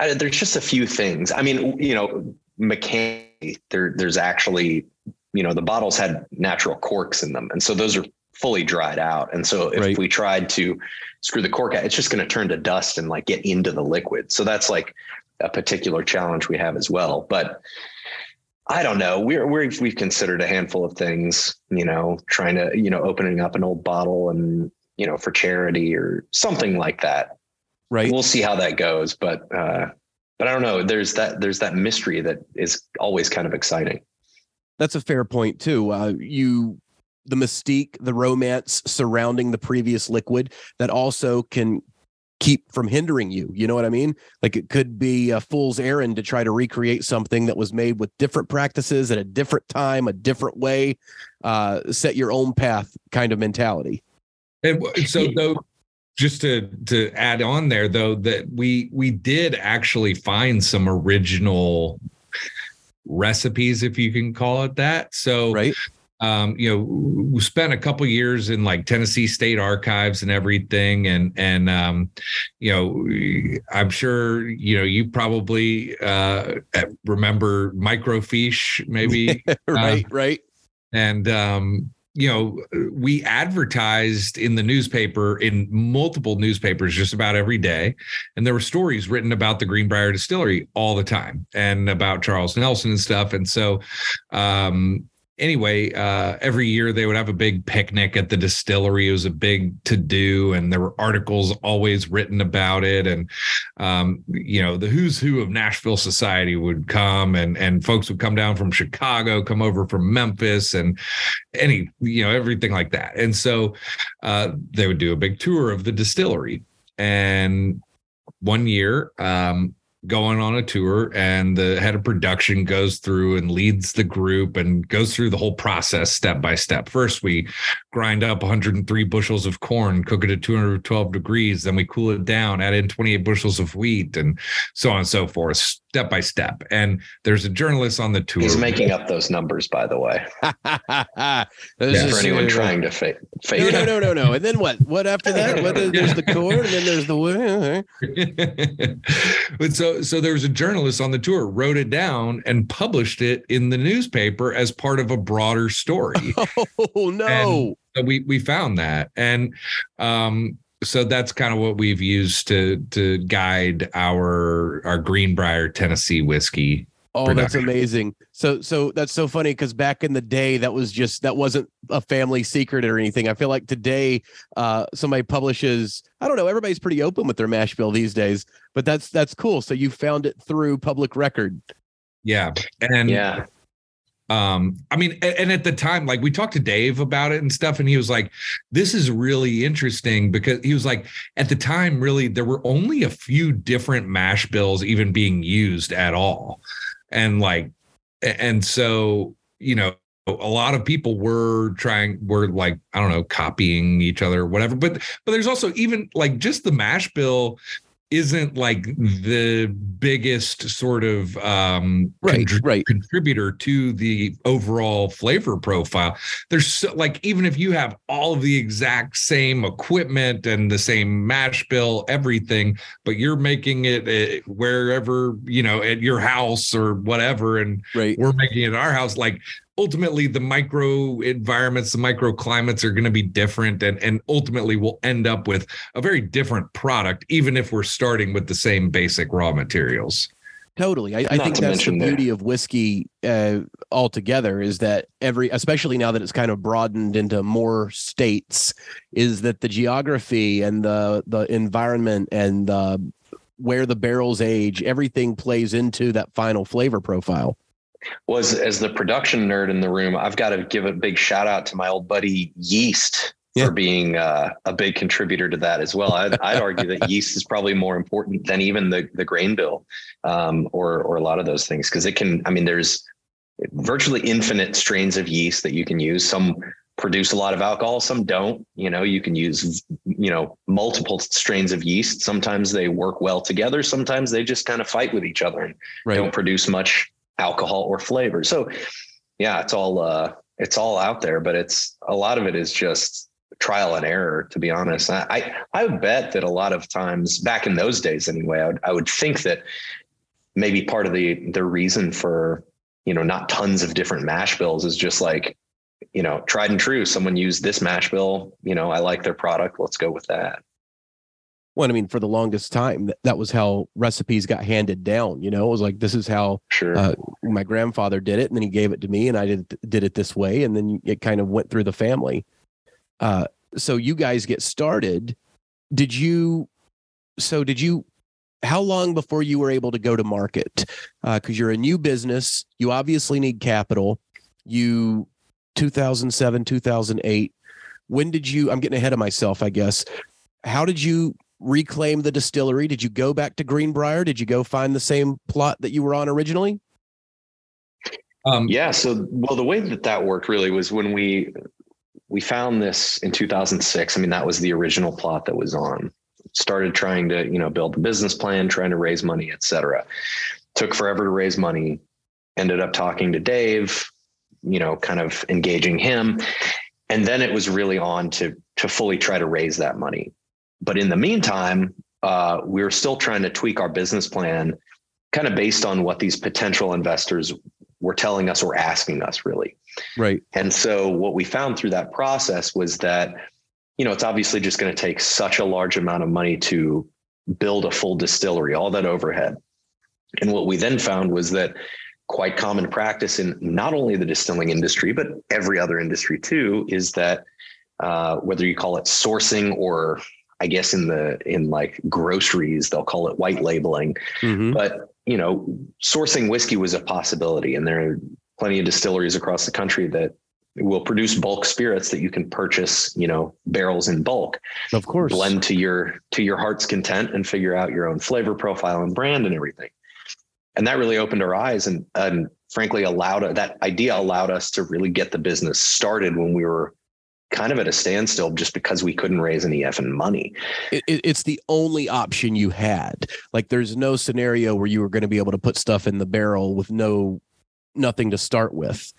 Speaker 2: I, there's just a few things. I mean, you know, mechanically, there there's actually, you know, the bottles had natural corks in them, and so those are fully dried out. And so if right. we tried to screw the cork out, it's just going to turn to dust and like get into the liquid. So that's like a particular challenge we have as well. But I don't know. We're we're we've considered a handful of things, you know, trying to, you know, opening up an old bottle and, you know, for charity or something like that
Speaker 1: right?
Speaker 2: We'll see how that goes but uh but i don't know. There's that there's that mystery that is always kind of exciting.
Speaker 1: That's a fair point too. Uh you the mystique the romance surrounding the previous liquid that also can keep from hindering you. You know what i mean? Like it could be a fool's errand to try to recreate something that was made with different practices at a different time a different way. Uh set your own path kind of mentality.
Speaker 3: And so though just to to add on there though that we we did actually find some original recipes if you can call it that. So
Speaker 1: right.
Speaker 3: um, you know, we spent a couple years in like Tennessee State Archives and everything, and and um, you know, I'm sure you know you probably uh, remember microfiche, maybe. [LAUGHS]
Speaker 1: Right, uh, right,
Speaker 3: and um, you know, we advertised in the newspaper, in multiple newspapers, just about every day. And there were stories written about the Greenbrier Distillery all the time and about Charles Nelson and stuff. And so, um, anyway, uh, every year they would have a big picnic at the distillery. It was a big to do, and there were articles always written about it. And um, you know, the who's who of Nashville society would come, and and folks would come down from Chicago, come over from Memphis, and any you know everything like that. And so uh, they would do a big tour of the distillery. And one year, um, going on a tour and the head of production goes through and leads the group and goes through the whole process step by step. First, we grind up 103 bushels of corn, cook it at 212 degrees, then we cool it down, add in 28 bushels of wheat, and so on and so forth, step by step. And there's a journalist on the tour.
Speaker 2: He's making up those numbers, by the way. [LAUGHS]
Speaker 1: yeah,
Speaker 2: for anyone trying to fake. fake
Speaker 1: no, no, no, no, no. And then what? What after that? What is, there's the corn, and then there's the. [LAUGHS]
Speaker 3: but so so there was a journalist on the tour wrote it down and published it in the newspaper as part of a broader story. [LAUGHS]
Speaker 1: Oh no! And
Speaker 3: so we we found that, and um, so that's kind of what we've used to to guide our our Greenbrier Tennessee whiskey.
Speaker 1: Oh, production. that's amazing. So so that's so funny because back in the day that was just that wasn't a family secret or anything. I feel like today uh somebody publishes I don't know, everybody's pretty open with their mash bill these days, but that's that's cool. So you found it through public record.
Speaker 3: Yeah. And yeah um i mean and at the time like we talked to dave about it and stuff and he was like this is really interesting because he was like at the time really there were only a few different mash bills even being used at all. And like and so you know a lot of people were trying were like i don't know copying each other or whatever but but there's also even like just the mash bill isn't like the biggest sort of um
Speaker 1: right, right.
Speaker 3: contributor to the overall flavor profile there's so, like even if you have all of the exact same equipment and the same mash bill everything but you're making it uh, wherever you know at your house or whatever and
Speaker 1: right.
Speaker 3: we're making it at our house like ultimately the micro environments the microclimates are going to be different and and ultimately we'll end up with a very different product even if we're starting with the same basic raw materials.
Speaker 1: Totally. I, I think that's the beauty of whiskey uh, altogether is that every especially now that it's kind of broadened into more states is that the geography and the the environment and the where the barrels age everything plays into that final flavor profile
Speaker 2: was as the production nerd in the room, I've got to give a big shout out to my old buddy Yeast yeah. for being uh, a big contributor to that as well. I'd, I'd argue that yeast is probably more important than even the the grain bill um, or or a lot of those things because it can. I mean, there's virtually infinite strains of yeast that you can use. Some produce a lot of alcohol, some don't. You know, you can use you know multiple strains of yeast. Sometimes they work well together. Sometimes they just kind of fight with each other and right. don't produce much alcohol or flavor. So yeah, it's all uh it's all out there, but it's a lot of it is just trial and error, to be honest. I I would bet that a lot of times back in those days anyway, I would, I would think that maybe part of the the reason for you know not tons of different mash bills is just like you know tried and true someone used this mash bill you know i like their product let's go with that
Speaker 1: well, I mean, for the longest time, that was how recipes got handed down. You know, it was like this is how
Speaker 2: sure.
Speaker 1: uh, my grandfather did it, and then he gave it to me, and I did did it this way, and then it kind of went through the family. Uh, so you guys get started. Did you? So did you? How long before you were able to go to market? Because uh, you're a new business, you obviously need capital. You, 2007, 2008. When did you? I'm getting ahead of myself, I guess. How did you reclaim the distillery? Did you go back to Greenbrier? Did you go find the same plot that you were on originally?
Speaker 2: Um, yeah. So, well, the way that that worked really was when we we found this in 2006. I mean, that was the original plot that was on. Started trying to you know build the business plan, trying to raise money, etc. Took forever to raise money. Ended up talking to Dave, you know, kind of engaging him, and then it was really on to to fully try to raise that money but in the meantime, uh, we are still trying to tweak our business plan kind of based on what these potential investors were telling us or asking us really.
Speaker 1: Right.
Speaker 2: And so what we found through that process was that, you know, it's obviously just going to take such a large amount of money to build a full distillery, all that overhead. And what we then found was that quite common practice in not only the distilling industry, but every other industry too, is that uh, whether you call it sourcing or I guess in the in like groceries they'll call it white labeling, mm-hmm. but you know sourcing whiskey was a possibility, and there are plenty of distilleries across the country that will produce bulk spirits that you can purchase you know barrels in bulk.
Speaker 1: Of course.
Speaker 2: Blend to your to your heart's content and figure out your own flavor profile and brand and everything. And that really opened our eyes and and frankly allowed that idea allowed us to really get the business started when we were kind of at a standstill just because we couldn't raise any effing money.
Speaker 1: It, it, it's the only option you had. Like, there's no scenario where you were going to be able to put stuff in the barrel with no nothing to start with.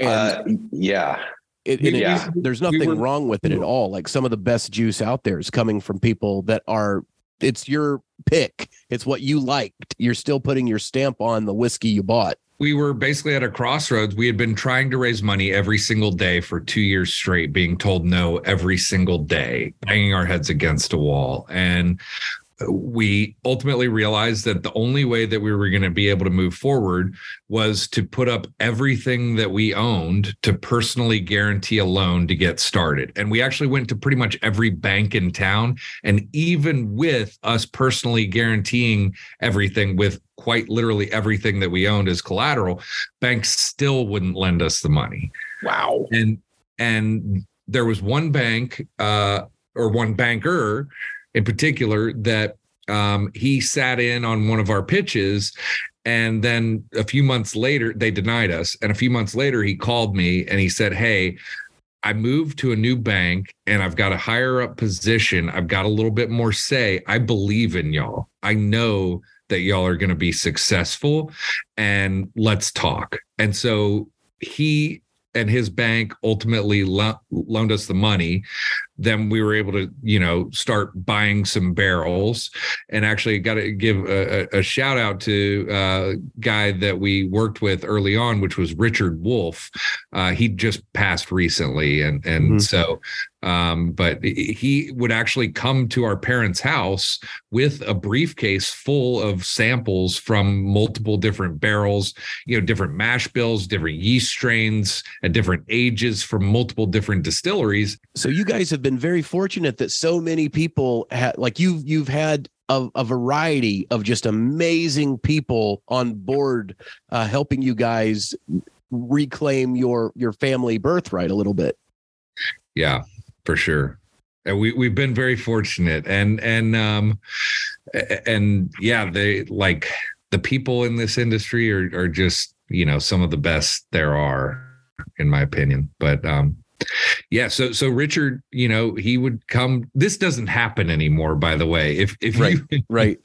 Speaker 2: And uh, yeah.
Speaker 1: It, yeah. It, there's nothing we were, wrong with it at all. Like some of the best juice out there is coming from people that are it's your pick. It's what you liked. You're still putting your stamp on the whiskey you bought.
Speaker 3: We were basically at a crossroads. We had been trying to raise money every single day for two years straight, being told no every single day, banging our heads against a wall. And we ultimately realized that the only way that we were going to be able to move forward was to put up everything that we owned to personally guarantee a loan to get started. And we actually went to pretty much every bank in town. And even with us personally guaranteeing everything with quite literally everything that we owned as collateral, banks still wouldn't lend us the money.
Speaker 2: Wow.
Speaker 3: And and there was one bank uh, or one banker in particular that um, he sat in on one of our pitches and then a few months later they denied us. And a few months later he called me and he said hey i moved to a new bank and i've got a higher up position. I've got a little bit more say. I believe in y'all. I know that y'all are going to be successful and let's talk. And so he and his bank ultimately lo- loaned us the money then we were able to you know start buying some barrels and actually got to give a, a, shout out to a uh, guy that we worked with early on which was richard wolf uh, he just passed recently and and mm-hmm. so um, but he would actually come to our parents' house with a briefcase full of samples from multiple different barrels, you know, different mash bills, different yeast strains at different ages from multiple different distilleries.
Speaker 1: So you guys have been very fortunate that so many people had like you've you've had a, a, variety of just amazing people on board uh, helping you guys reclaim your your family birthright a little bit
Speaker 3: yeah for sure. And we we've been very fortunate, and and um, and yeah, they like the people in this industry are are just you know some of the best there are, in my opinion. But um, yeah, so so Richard, you know, he would come. This doesn't happen anymore, by the way. If if
Speaker 1: right, you, right,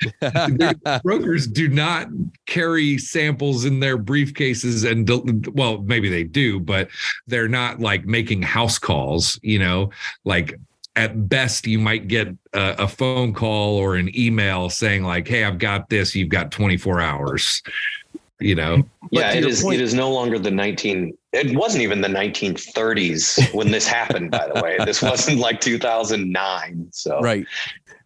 Speaker 1: [LAUGHS]
Speaker 3: brokers do not carry samples in their briefcases, and well, maybe they do, but they're not like making house calls. You know, like at best you might get a, a phone call or an email saying like, "Hey, I've got this. You've got 24 hours." you know
Speaker 2: yeah it is point, it is no longer the 19 it wasn't even the 1930s when this happened by the way. This wasn't like 2009 so.
Speaker 1: Right.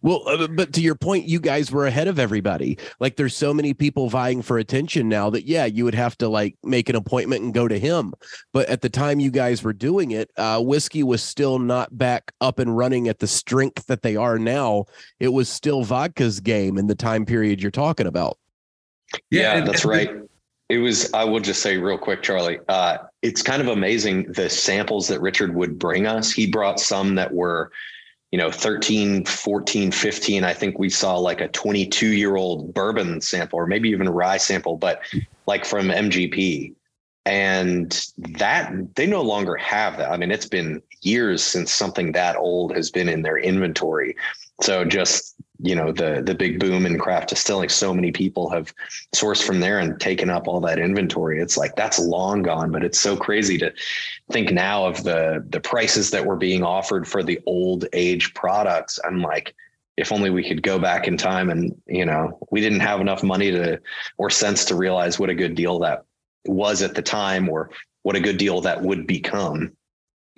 Speaker 1: Well uh, but to your point you guys were ahead of everybody. Like there's so many people vying for attention now that yeah you would have to like make an appointment and go to him. But at the time you guys were doing it uh, whiskey was still not back up and running at the strength that they are now. It was still vodka's game in the time period you're talking about.
Speaker 2: Yeah, yeah that's right. It was, I will just say real quick, Charlie. Uh, it's kind of amazing the samples that Richard would bring us. He brought some that were, you know, 13, 14, 15. I think we saw like a 22 year old bourbon sample or maybe even a rye sample, but like from MGP. And that they no longer have that. I mean, it's been years since something that old has been in their inventory. So just you know the the big boom in craft distilling so many people have sourced from there and taken up all that inventory. It's like that's long gone but it's so crazy to think now of the the prices that were being offered for the old age products. I'm like if only we could go back in time and you know we didn't have enough money to or sense to realize what a good deal that was at the time or what a good deal that would become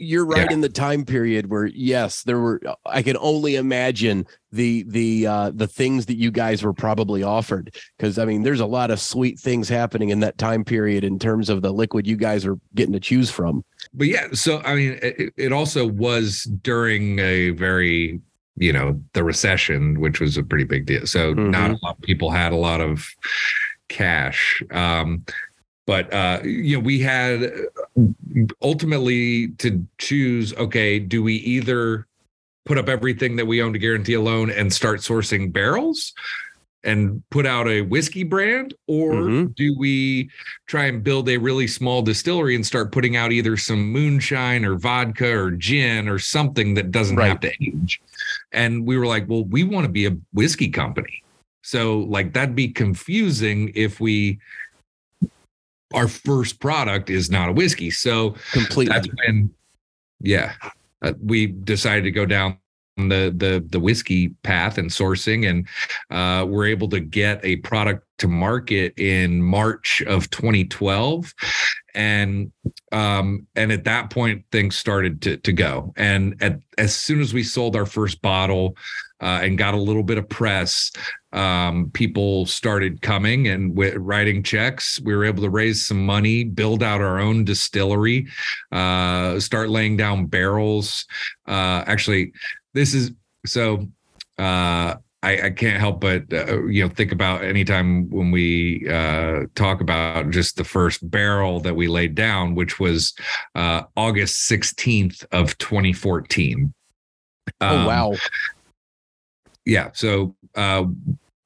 Speaker 1: you're right yeah. in the time period where yes there were i can only imagine the the uh the things that you guys were probably offered because i mean there's a lot of sweet things happening in that time period in terms of the liquid you guys are getting to choose from
Speaker 3: but yeah so i mean it, it also was during a very you know the recession which was a pretty big deal so mm-hmm. not a lot of people had a lot of cash um but uh, you know we had ultimately to choose okay do we either put up everything that we own to guarantee a loan and start sourcing barrels and put out a whiskey brand or mm-hmm. do we try and build a really small distillery and start putting out either some moonshine or vodka or gin or something that doesn't right. have to age and we were like well we want to be a whiskey company so like that'd be confusing if we our first product is not a whiskey. So
Speaker 1: completely.
Speaker 3: That's when, yeah, uh, we decided to go down the the the whiskey path and sourcing, and uh, we're able to get a product to market in March of 2012, and um, and at that point things started to to go. And at, as soon as we sold our first bottle, uh, and got a little bit of press, um, people started coming and w- writing checks. We were able to raise some money, build out our own distillery, uh, start laying down barrels. Uh, actually, this is so. Uh, I, I, can't help but uh, you know think about anytime when we uh, talk about just the first barrel that we laid down, which was uh, August sixteenth of twenty fourteen.
Speaker 1: Um, oh wow!
Speaker 3: yeah. So uh,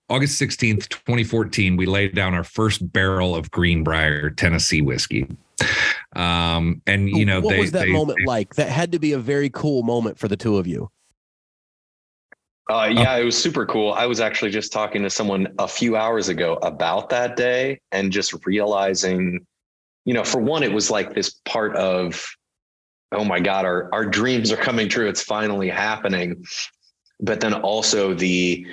Speaker 3: August 16th, 2014, we laid down our first barrel of Greenbrier Tennessee whiskey. Um, and you know,
Speaker 1: what
Speaker 3: they,
Speaker 1: was that
Speaker 3: they,
Speaker 1: moment
Speaker 3: they,
Speaker 1: like? That had to be a very cool moment for the two of you.
Speaker 2: Uh, yeah, it was super cool. I was actually just talking to someone a few hours ago about that day and just realizing, you know, for one, it was like this part of, oh my God, our, our dreams are coming true. It's finally happening but then also the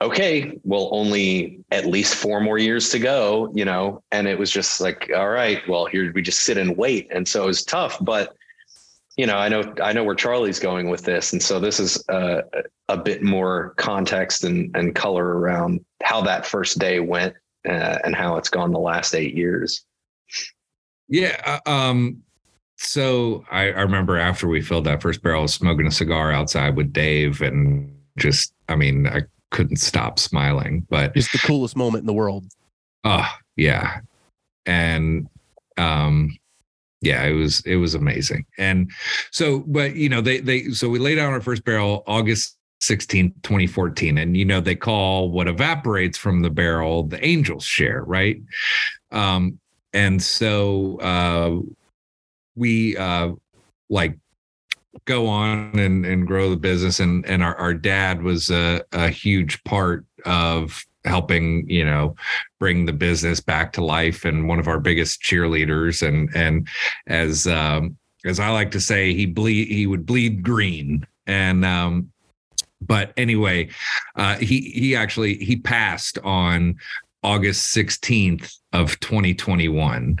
Speaker 2: okay, well, only at least four more years to go, you know, and it was just like, all right, well, here we just sit and wait. And so it was tough, but you know, I know, I know where Charlie's going with this. And so this is uh, a bit more context and, and color around how that first day went uh, and how it's gone the last eight years.
Speaker 3: Yeah. Uh, um, so I, I, remember after we filled that first barrel, smoking a cigar outside with Dave, and just, I mean, I couldn't stop smiling. But
Speaker 1: it's the coolest moment in the world.
Speaker 3: Oh yeah, and um, yeah, it was it was amazing. And so, but you know, they they so we laid out our first barrel August 16, 2014. And you know, they call what evaporates from the barrel the angel's share, right? Um, and so uh we uh like go on and, and grow the business. And and our, our dad was a, a huge part of helping you know bring the business back to life and one of our biggest cheerleaders. And and as um as i like to say he bleed he would bleed green. And um but anyway uh he he actually he passed on august 16th of 2021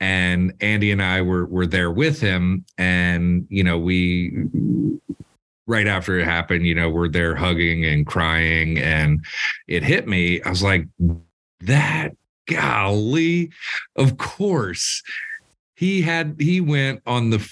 Speaker 3: and Andy and I were were there with him, and you know we right after it happened, you know, we're there hugging and crying, and it hit me. I was like, that golly, of course. He had he went on the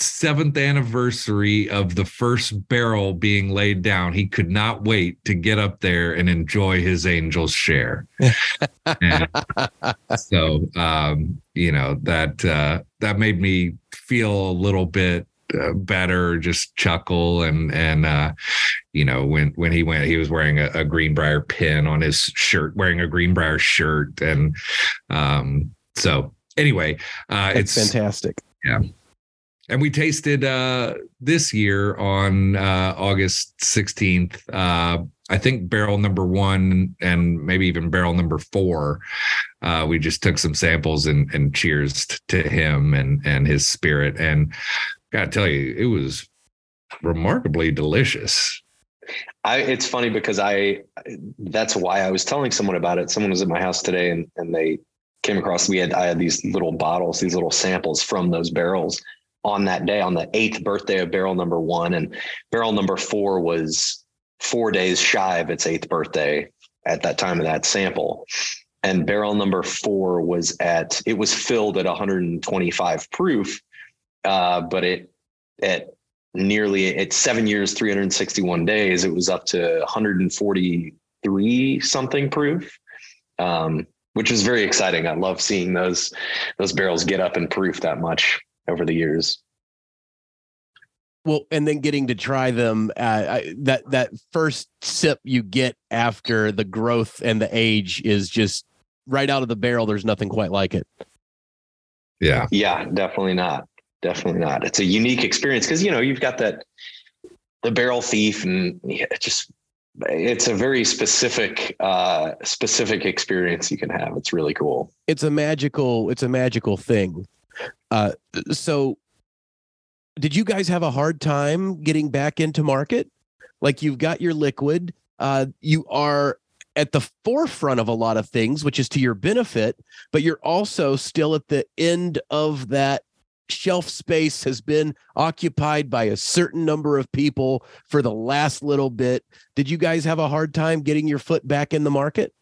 Speaker 3: seventh anniversary of the first barrel being laid down. He could not wait to get up there and enjoy his angel's share. [LAUGHS] so, um, you know that uh, that made me feel a little bit uh, better, just chuckle and and uh, you know when when he went, he was wearing a, a Greenbrier pin on his shirt, wearing a Greenbrier shirt, and um, so anyway, uh,
Speaker 1: it's fantastic.
Speaker 3: Yeah and we tasted uh, this year on uh, August 16th. Uh, I think barrel number one and maybe even barrel number four. Uh, we just took some samples and, and cheers to him and and his spirit. And gotta tell you, it was remarkably delicious.
Speaker 2: I, it's funny because I that's why I was telling someone about it. Someone was at my house today and and they came across we had I had these little bottles, these little samples from those barrels on that day, on the eighth birthday of barrel number one. And barrel number four was four days shy of its eighth birthday at that time of that sample. And barrel number four was at, it was filled at 125 proof, uh, but it, at nearly at seven years, 361 days, it was up to 143 something proof. Um, which is very exciting. I love seeing those those barrels get up in proof that much over the years.
Speaker 1: Well, and then getting to try them, uh, I, that that first sip you get after the growth and the age is just right out of the barrel. There's nothing quite like it.
Speaker 3: Yeah,
Speaker 2: yeah, definitely not. Definitely not. It's a unique experience because you know you've got that the barrel thief and yeah, just it's a very specific uh specific experience you can have it's really cool
Speaker 1: it's a magical it's a magical thing uh so did you guys have a hard time getting back into market like you've got your liquid uh you are at the forefront of a lot of things which is to your benefit but you're also still at the end of that shelf space has been occupied by a certain number of people for the last little bit. Did you guys have a hard time getting your foot back in the market?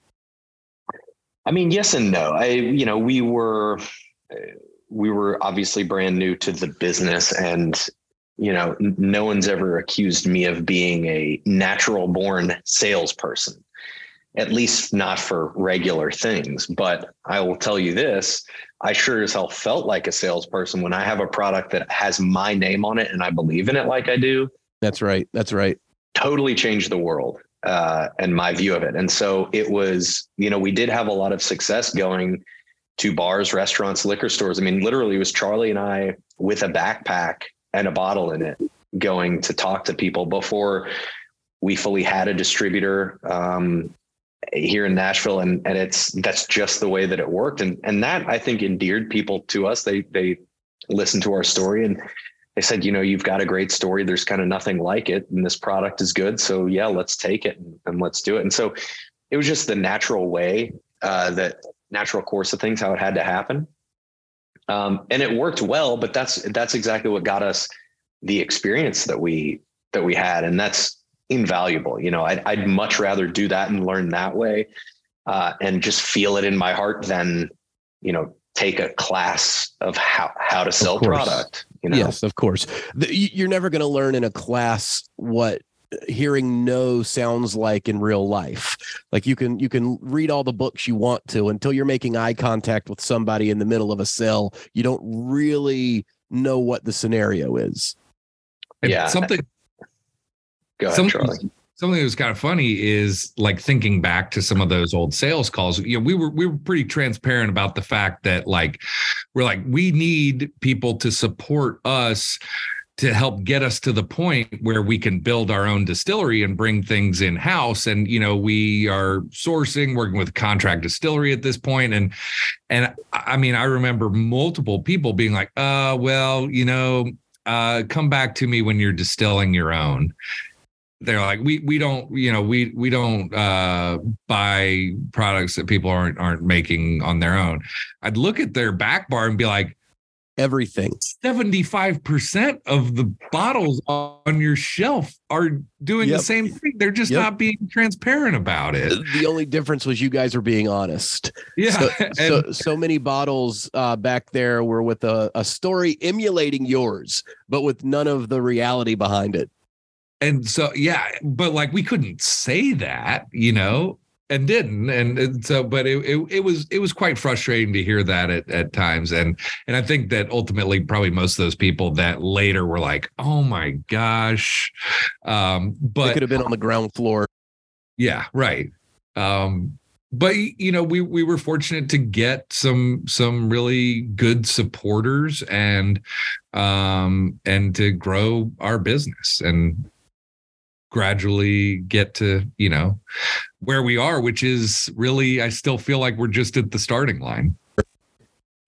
Speaker 2: I mean, yes and no. I, you know, we were, we were obviously brand new to the business and, you know, no one's ever accused me of being a natural born salesperson, at least not for regular things. But I will tell you this I sure as hell felt like a salesperson when I have a product that has my name on it and I believe in it like I do.
Speaker 1: That's right. That's right.
Speaker 2: Totally changed the world uh, and my view of it. And so it was, you know, we did have a lot of success going to bars, restaurants, liquor stores. I mean, literally, it was Charlie and I with a backpack and a bottle in it going to talk to people before we fully had a distributor. Um, here in Nashville. And and it's that's just the way that it worked. And and that I think endeared people to us. They they listened to our story and they said you know you've got a great story. There's kind of nothing like it and this product is good. So yeah let's take it and, and let's do it. And so it was just the natural way uh, that natural course of things how it had to happen um, and it worked well but that's that's exactly what got us the experience that we that we had and that's invaluable. You know, I'd, I'd much rather do that and learn that way uh, and just feel it in my heart than, you know, take a class of how, how to sell product. You know?
Speaker 1: Yes, of course. The, you're never going to learn in a class what hearing no sounds like in real life like you can you can read all the books you want to until you're making eye contact with somebody in the middle of a cell you don't really know what the scenario is
Speaker 3: and yeah something
Speaker 2: Go ahead, something,
Speaker 3: Charlie. Something that was kind of funny is like thinking back to some of those old sales calls. You know, we were we were pretty transparent about the fact that like we're like we need people to support us to help get us to the point where we can build our own distillery and bring things in house and you know we are sourcing working with contract distillery at this point. And and i mean i remember multiple people being like uh well you know uh come back to me when you're distilling your own. They're like we we don't you know we we don't uh buy products that people aren't aren't making on their own. I'd look at their back bar and be like
Speaker 1: everything.
Speaker 3: 75% of the bottles on your shelf are doing yep. the same thing. They're just yep. not being transparent about it.
Speaker 1: The only difference was you guys were being honest.
Speaker 3: Yeah
Speaker 1: so [LAUGHS] so, so, many bottles uh, back there were with a, a story emulating yours but with none of the reality behind it.
Speaker 3: And so yeah but like we couldn't say that you know and didn't and, and so but it, it, it was it was quite frustrating to hear that at, at times. And and i think that ultimately probably most of those people that later were like oh my gosh. Um but
Speaker 1: they could have been on the ground floor.
Speaker 3: Yeah right. Um but you know we we were fortunate to get some some really good supporters and um and to grow our business and gradually get to you know where we are which is really i still feel like we're just at the starting line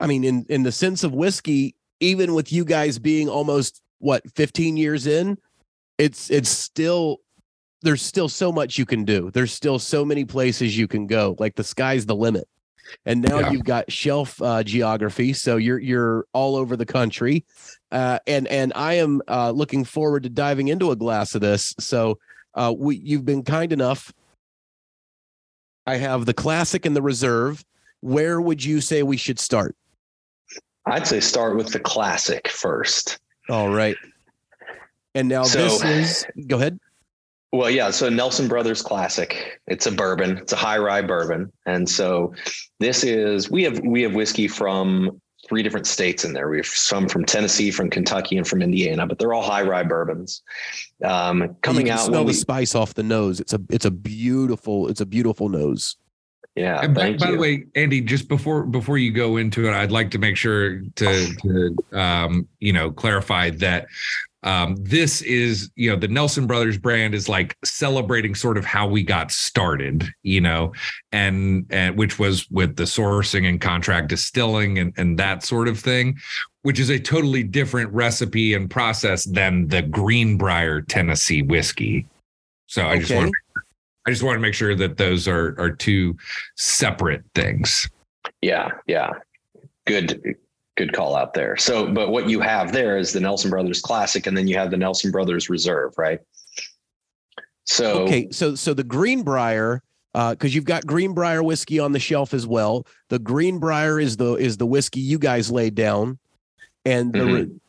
Speaker 1: i mean in in the sense of whiskey even with you guys being almost what 15 years in it's it's still there's still so much you can do there's still so many places you can go like the sky's the limit and now yeah. you've got shelf uh, geography so you're you're all over the country uh, and and I am uh, looking forward to diving into a glass of this. So uh, we you've been kind enough. I have the classic and the reserve. Where would you say we should start?
Speaker 2: I'd say start with the classic first.
Speaker 1: All right. And now
Speaker 2: So-
Speaker 1: this is go ahead.
Speaker 2: Well, yeah. So Nelson Brothers Classic. It's a bourbon. It's a high rye bourbon, and so this is we have we have whiskey from three different states in there. We have some from Tennessee, from Kentucky, and from Indiana, but they're all high rye bourbons. Um, coming
Speaker 1: you can
Speaker 2: out
Speaker 1: smell
Speaker 2: when
Speaker 1: the
Speaker 2: we,
Speaker 1: spice off the nose. It's a it's a beautiful it's a beautiful nose.
Speaker 2: yeah.
Speaker 3: And by,
Speaker 2: Thank
Speaker 3: by
Speaker 2: you.
Speaker 3: the way, Andy, just before before you go into it, I'd like to make sure to, to um, you know clarify that um, this is you know the Nelson Brothers brand is like celebrating sort of how we got started, you know, and and which was with the sourcing and contract distilling and and that sort of thing, which is a totally different recipe and process than the Greenbrier Tennessee whiskey. So I just
Speaker 1: Okay.
Speaker 3: want I just want to make sure that those are are two separate things.
Speaker 2: Yeah, yeah. Good good call out there. So but what you have there is the Nelson Brothers Classic and then you have the Nelson Brothers Reserve, right? So
Speaker 1: Okay, so so the Greenbrier, because you've got Greenbrier whiskey on the shelf as well. The Greenbrier is the is the whiskey you guys laid down, and the
Speaker 2: Mhm.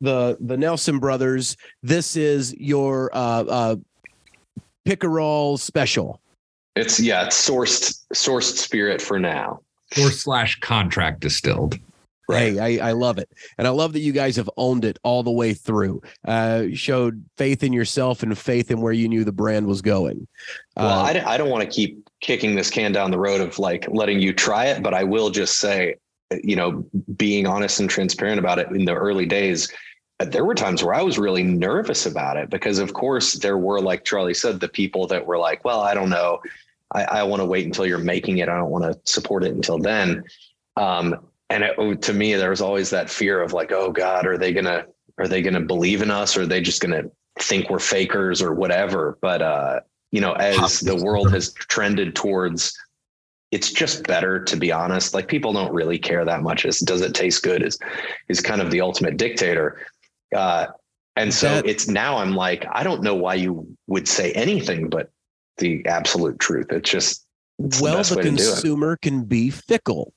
Speaker 1: the the Nelson Brothers. This is your uh, uh, Pickerell special.
Speaker 2: it's yeah, it's sourced sourced spirit for now.
Speaker 3: or slash contract distilled.
Speaker 1: Hey, I, I love it, and I love that you guys have owned it all the way through. Uh, showed faith in yourself and faith in where you knew the brand was going.
Speaker 2: Well,
Speaker 1: Uh,
Speaker 2: I, d- I don't want to keep kicking this can down the road of like letting you try it, but I will just say, you know, being honest and transparent about it in the early days, uh, there were times where I was really nervous about it because, of course, there were, like Charlie said, the people that were like, well, I don't know. I, I want to wait until you're making it. I don't want to support it until then. Um, and it, to me, there was always that fear of like, oh God, are they gonna are they gonna believe in us? Or are they just gonna think we're fakers or whatever? But uh, you know, as the world has trended towards it's just better to be honest. Like people don't really care that much as does it taste good is is kind of the ultimate dictator. Uh, and so
Speaker 1: That-
Speaker 2: it's now I'm like, I don't know why you would say anything but the absolute truth. It's just
Speaker 1: well, the
Speaker 2: way to do it.
Speaker 1: consumer can be fickle.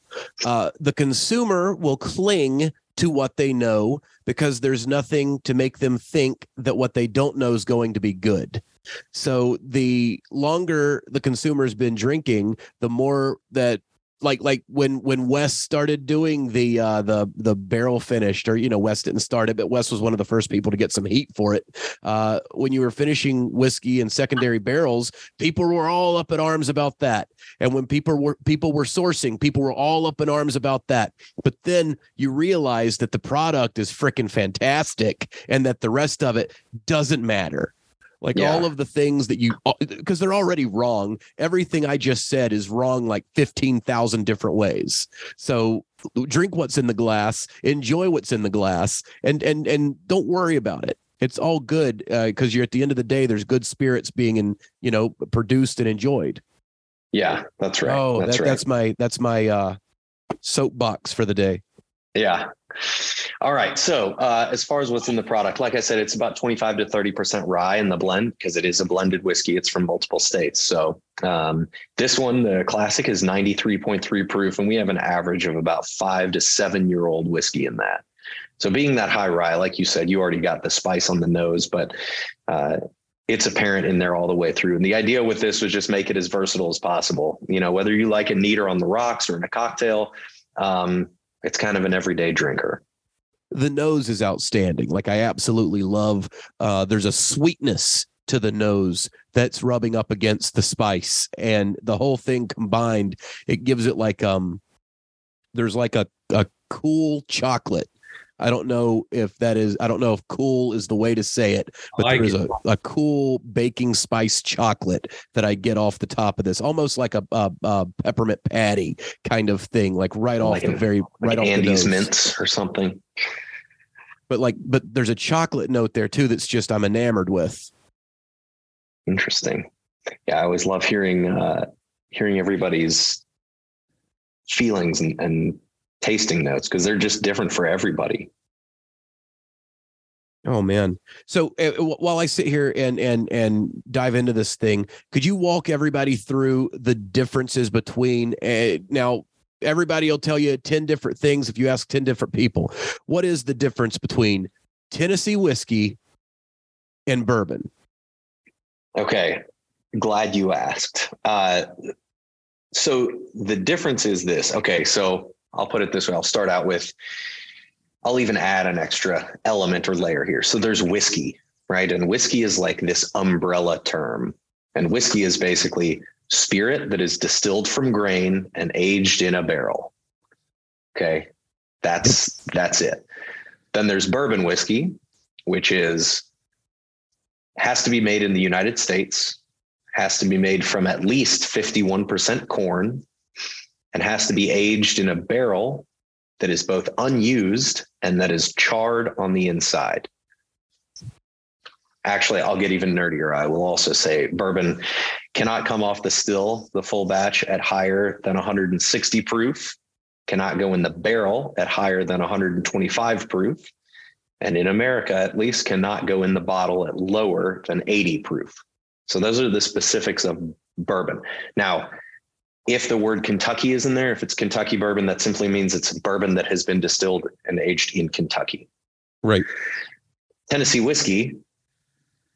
Speaker 1: Uh, the consumer will cling to what they know because there's nothing to make them think that what they don't know is going to be good. So the longer the consumer's been drinking, the more that like like when when Wes started doing the uh the the barrel finished or you know Wes didn't start it but Wes was one of the first people to get some heat for it. Uh when you were finishing whiskey and secondary barrels people were all up in arms about that. And when people were people were sourcing people were all up in arms about that. But then you realize that the product is freaking fantastic and that the rest of it doesn't matter like
Speaker 2: Yeah.
Speaker 1: all of the things that you because they're already wrong everything i just said is wrong like 15,000 different ways so drink what's in the glass enjoy what's in the glass and and and don't worry about it it's all good because you're at the end of the day there's good spirits being in you know produced and enjoyed
Speaker 2: Yeah, that's right.
Speaker 1: oh
Speaker 2: that's
Speaker 1: that,
Speaker 2: right.
Speaker 1: that's my that's my uh soapbox for the day
Speaker 2: Yeah. All right. So, uh, as far as what's in the product, like I said, it's about 25 to 30% rye in the blend because it is a blended whiskey. It's from multiple states. So, um, this one, the classic, is 93.3 proof, and we have an average of about five to seven year old whiskey in that. So, being that high rye, like you said, you already got the spice on the nose, but uh, it's apparent in there all the way through. And the idea with this was just make it as versatile as possible. You know, whether you like it neater on the rocks or in a cocktail, um, it's kind of an everyday drinker.
Speaker 1: the nose is outstanding. Like I absolutely love uh there's a sweetness to the nose that's rubbing up against the spice and the whole thing combined it gives it like um there's like a a cool chocolate. I don't know if that is I don't know if cool is the way to say it, but
Speaker 3: like
Speaker 1: there's
Speaker 3: it.
Speaker 1: a, a cool baking spice chocolate that I get off the top of this, almost like a, a, a peppermint patty kind of thing, like right off
Speaker 2: Like
Speaker 1: the very right
Speaker 2: Like
Speaker 1: off the nose
Speaker 2: mints or something.
Speaker 1: but like but there's a chocolate note there too that's just i'm enamored with
Speaker 2: Interesting. Yeah, I always love hearing uh, hearing everybody's feelings and, and tasting notes because they're just different for everybody.
Speaker 1: Oh man. So uh, while I sit here and and and dive into this thing, could you walk everybody through the differences between uh, now everybody will tell you 10 different things if you ask 10 different people. What is the difference between Tennessee whiskey and bourbon?
Speaker 2: Okay. Glad you asked. Uh, so the difference is this. Okay. So I'll put it this way I'll start out with I'll even add an extra element or layer here. So there's whiskey, right? And whiskey is like this umbrella term. And whiskey is basically spirit that is distilled from grain and aged in a barrel. Okay. That's that's it. Then there's bourbon whiskey, which is has to be made in the United States, has to be made from at least 51% corn, and has to be aged in a barrel that is both unused and that is charred on the inside. Actually, I'll get even nerdier. I will also say bourbon cannot come off the still, the full batch at higher than 160 proof, cannot go in the barrel at higher than 125 proof, and in America at least cannot go in the bottle at lower than 80 proof. So those are the specifics of bourbon. Now, if the word Kentucky is in there, if it's Kentucky bourbon, that simply means it's bourbon that has been distilled and aged in Kentucky.
Speaker 1: Right.
Speaker 2: Tennessee whiskey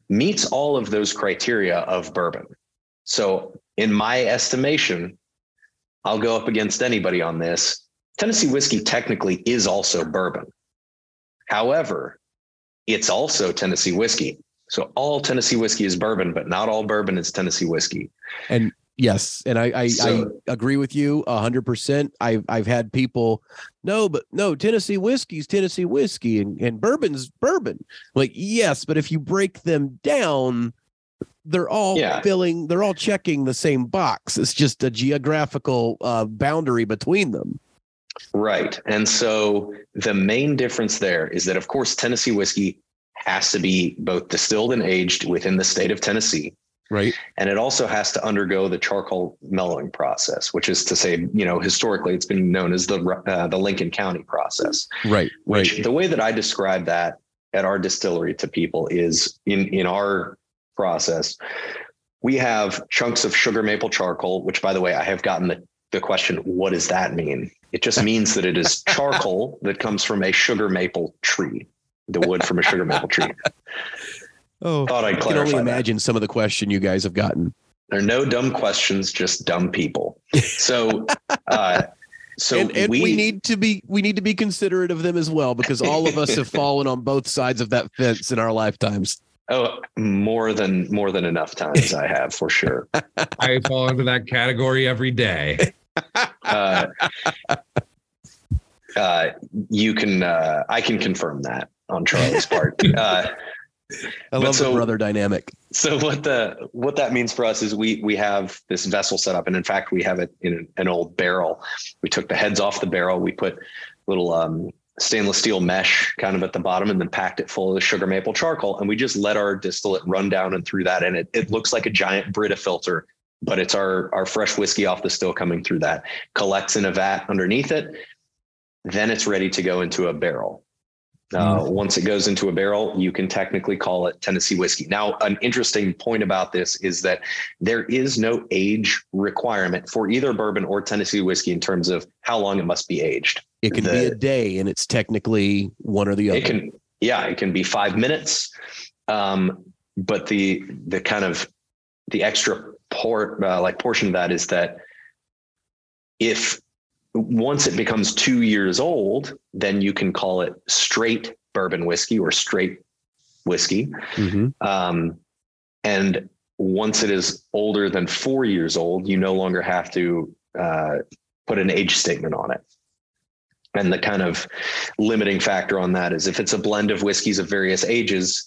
Speaker 2: meets all of those criteria of bourbon. So, in my estimation, I'll go up against anybody on this. Tennessee whiskey technically is also bourbon. However, it's also Tennessee whiskey. So all Tennessee whiskey is bourbon, but not all bourbon is Tennessee whiskey.
Speaker 1: And Yes, and I I, so, I agree with you hundred percent. I've I've had people, no, but no, Tennessee whiskey's Tennessee whiskey, and and bourbon's bourbon. Like yes, but if you break them down, they're all yeah. filling, they're all checking the same box. It's just a geographical uh, boundary between them.
Speaker 2: Right, and so the main difference there is that of course Tennessee whiskey has to be both distilled and aged within the state of Tennessee
Speaker 1: Right.
Speaker 2: And it also has to undergo the charcoal mellowing process, which is to say, you know, historically it's been known as the uh, the Lincoln County process.
Speaker 1: Right.
Speaker 2: Which
Speaker 1: right.
Speaker 2: the way that I describe that at our distillery to people is in in our process, we have chunks of sugar maple charcoal, which by the way, I have gotten the, the question, what does that mean? It just means that it is [LAUGHS] charcoal that comes from a sugar maple tree, the wood from a sugar maple tree.
Speaker 1: Oh, thought I'd I can only imagine that. some of the question you guys have gotten.
Speaker 2: There are no dumb questions, just dumb people. [LAUGHS] So, uh, so
Speaker 1: and, and we, we, need to be we need to be considerate of them as well because all of us have [LAUGHS] fallen on both sides of that fence in our lifetimes.
Speaker 2: Oh, more than more than enough times I have for sure. [LAUGHS]
Speaker 3: I fall into that category every day. Uh,
Speaker 2: uh, you can uh, I can confirm that on Charlie's part. Uh,
Speaker 1: I love so, the brother dynamic.
Speaker 2: So what the what that means for us is we we have this vessel set up, and in fact we have it in an old barrel. We took the heads off the barrel. We put little um, stainless steel mesh kind of at the bottom, and then packed it full of the sugar maple charcoal, and we just let our distillate run down and through that, and it it looks like a giant Brita filter, but it's our our fresh whiskey off the still coming through that. Collects in a vat underneath it. Then it's ready to go into a barrel. Uh. Once it goes into a barrel, you can technically call it Tennessee whiskey. Now, an interesting point about this is that there is no age requirement for either bourbon or Tennessee whiskey in terms of how long it must be aged.
Speaker 1: It can the, be a day, and it's technically one or the other.
Speaker 2: It can, yeah, it can be five minutes. Um, but the the kind of the extra port uh, like portion of that is that if once it becomes two years old, then you can call it straight bourbon whiskey or straight whiskey. Mm-hmm. Um, and once it is older than four years old, you no longer have to uh, put an age statement on it. And the kind of limiting factor on that is if it's a blend of whiskeys of various ages,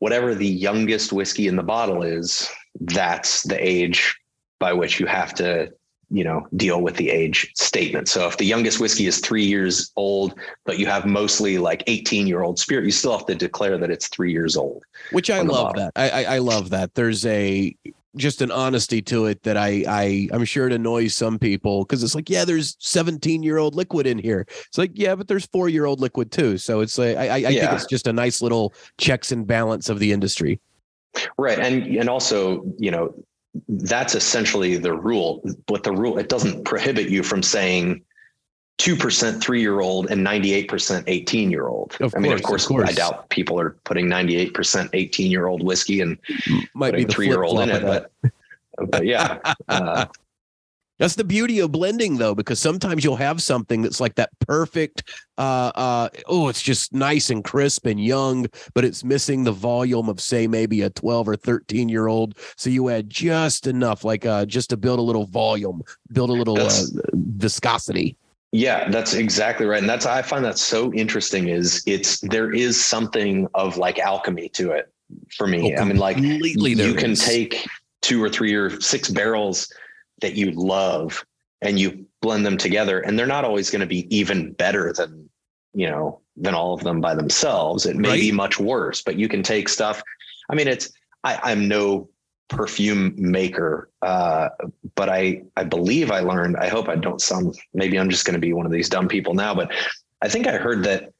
Speaker 2: whatever the youngest whiskey in the bottle is, that's the age by which you have to you know deal with the age statement. So if the youngest whiskey is three years old but you have mostly like 18 year old spirit you still have to declare that it's three years old
Speaker 1: which i love that. I, I love that. There's a just an honesty to it that I I I'm sure it annoys some people because it's like yeah there's 17 year old liquid in here. It's like yeah but there's four year old liquid too. So it's like I I, I
Speaker 2: Yeah.
Speaker 1: think it's just a nice little checks and balance of the industry.
Speaker 2: Right. And and also, you know, that's essentially the rule. But the rule it doesn't prohibit you from saying two percent three year old and ninety eight percent eighteen year old.
Speaker 1: Of
Speaker 2: I mean, of
Speaker 1: course,
Speaker 2: course, I doubt people are putting ninety eight percent eighteen year old whiskey and
Speaker 1: might
Speaker 2: putting three year old in it,
Speaker 1: of
Speaker 2: but but yeah. Uh,
Speaker 1: That's the beauty of blending though, because sometimes you'll have something that's like that perfect uh uh oh, it's just nice and crisp and young, but it's missing the volume of say maybe a 12 or 13 year old. So you add just enough, like uh just to build a little volume, build a little uh, viscosity.
Speaker 2: Yeah, that's exactly right. And that's I find that so interesting is it's there is something of like alchemy to it for me.
Speaker 1: Oh,
Speaker 2: I mean, like
Speaker 1: completely
Speaker 2: you can
Speaker 1: is.
Speaker 2: take two or three or six barrels that you love and you blend them together and they're not always going to be even better than you know than all of them by themselves. It may be much worse but you can take stuff. I mean it's I, i'm no perfume maker uh, but i i believe i learned i hope i don't sound maybe i'm just going to be one of these dumb people now but i think i heard that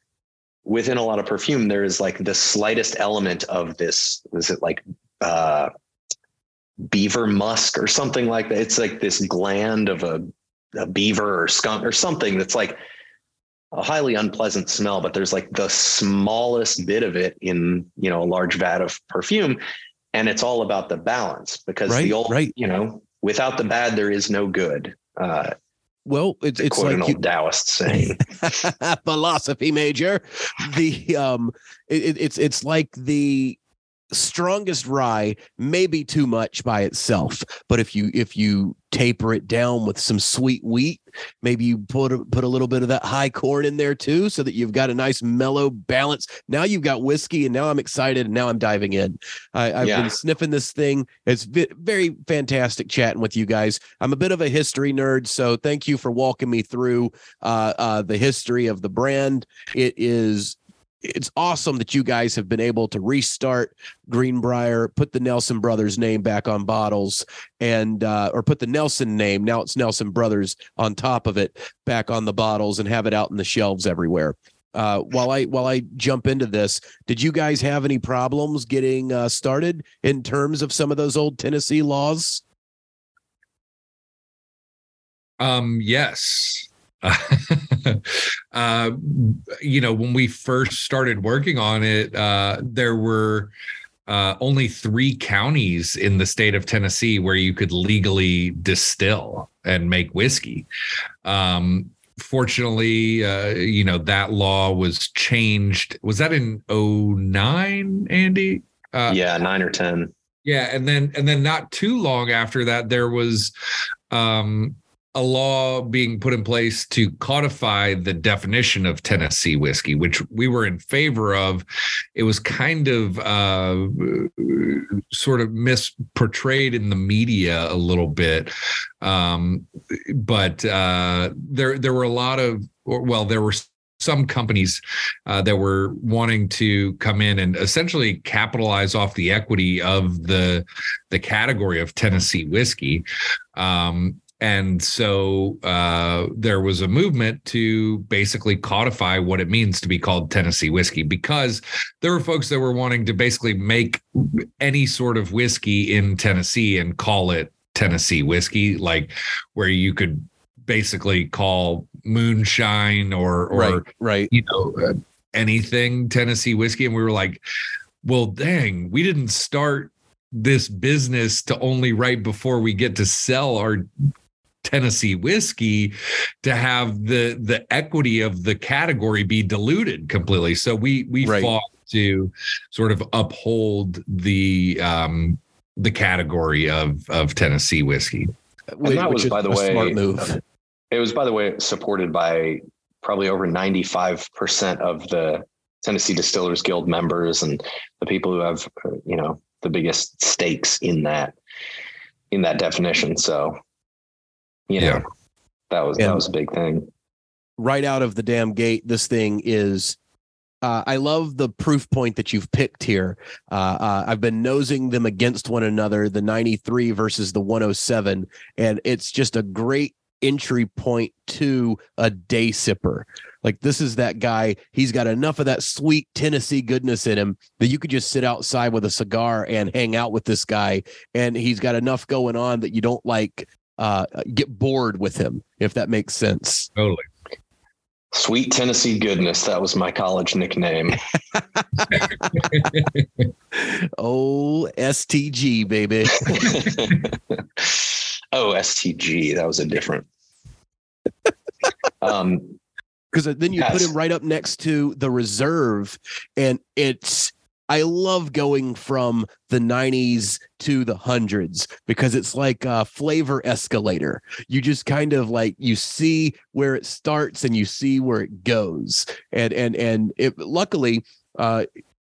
Speaker 2: within a lot of perfume there is like the slightest element of this is it like uh beaver musk or something like that it's like this gland of a, a beaver or skunk or something that's like a highly unpleasant smell but there's like the smallest bit of it in you know a large vat of perfume and it's all about the balance because
Speaker 1: Right,
Speaker 2: the old
Speaker 1: right.
Speaker 2: you know without the bad there is no good uh
Speaker 1: Well, it's it's
Speaker 2: quote an
Speaker 1: like you,
Speaker 2: old taoist [LAUGHS] saying
Speaker 1: philosophy major. The um, it- it's it's like the strongest rye may be too much by itself, but if you if you taper it down with some sweet wheat, maybe you put a, put a little bit of that high corn in there too, so that you've got a nice mellow balance. Now you've got whiskey, and now I'm excited, and now I'm diving in. I, I've
Speaker 2: Yeah.
Speaker 1: been sniffing this thing. It's very fantastic chatting with you guys. I'm a bit of a history nerd, so thank you for walking me through uh, uh, the history of the brand. It is it's awesome that you guys have been able to restart Greenbrier, put the Nelson Brothers name back on bottles, and uh, or put the Nelson name now it's Nelson Brothers on top of it back on the bottles and have it out in the shelves everywhere. Uh, while I while I jump into this, did you guys have any problems getting uh, started in terms of some of those old Tennessee laws?
Speaker 3: Um, yes. [LAUGHS] [LAUGHS] uh, you know, when we first started working on it, uh, there were uh, only three counties in the state of Tennessee where you could legally distill and make whiskey. Um, fortunately, uh, you know, that law was changed. Was that in 09, Andy? Uh,
Speaker 2: yeah nine or ten
Speaker 3: yeah, and then and then not too long after that, there was um, a law being put in place to codify the definition of Tennessee whiskey, which we were in favor of. It was kind of uh, sort of misportrayed in the media a little bit, um, but uh, there there were a lot of well, there were some companies uh, that were wanting to come in and essentially capitalize off the equity of the the category of Tennessee whiskey. Um, and so uh, there was a movement to basically codify what it means to be called Tennessee whiskey because there were folks that were wanting to basically make any sort of whiskey in Tennessee and call it Tennessee whiskey, like where you could basically call moonshine or or
Speaker 1: right, right.
Speaker 3: you know uh, anything Tennessee whiskey, and we were like, well, dang, we didn't start this business to only right before we get to sell our Tennessee whiskey to have the the equity of the category be diluted completely. So we we
Speaker 1: Right.
Speaker 3: fought to sort of uphold the um the category of of Tennessee whiskey.
Speaker 1: Which-
Speaker 2: that
Speaker 1: which
Speaker 2: was,
Speaker 1: is
Speaker 2: by the
Speaker 1: a
Speaker 2: way,
Speaker 1: smart move.
Speaker 2: It was, by the way, supported by probably over 95% of the Tennessee Distillers Guild members and the people who have, uh, you know, the biggest stakes in that, in that definition. So, you know,
Speaker 3: Yeah.
Speaker 2: that was,
Speaker 1: And-
Speaker 2: that was a big thing.
Speaker 1: right out of the damn gate, this thing is uh, I love the proof point that you've picked here. Uh, uh, I've been nosing them against one another, the 93 versus the 107, and it's just a great entry point to a day sipper. Like this is that guy. He's got enough of that sweet Tennessee goodness in him that you could just sit outside with a cigar and hang out with this guy. And he's got enough going on that you don't like uh, get bored with him, if that makes sense.
Speaker 3: Totally.
Speaker 2: Sweet Tennessee goodness. That was my college nickname. [LAUGHS] [LAUGHS]
Speaker 1: oh, STG, baby. [LAUGHS]
Speaker 2: oh, STG. That was a different.
Speaker 1: um, because then you yes. put him right up next to the reserve, and it's I love going from the 90s to the hundreds because it's like a flavor escalator. You just kind of like you see where it starts and you see where it goes. And and and it luckily uh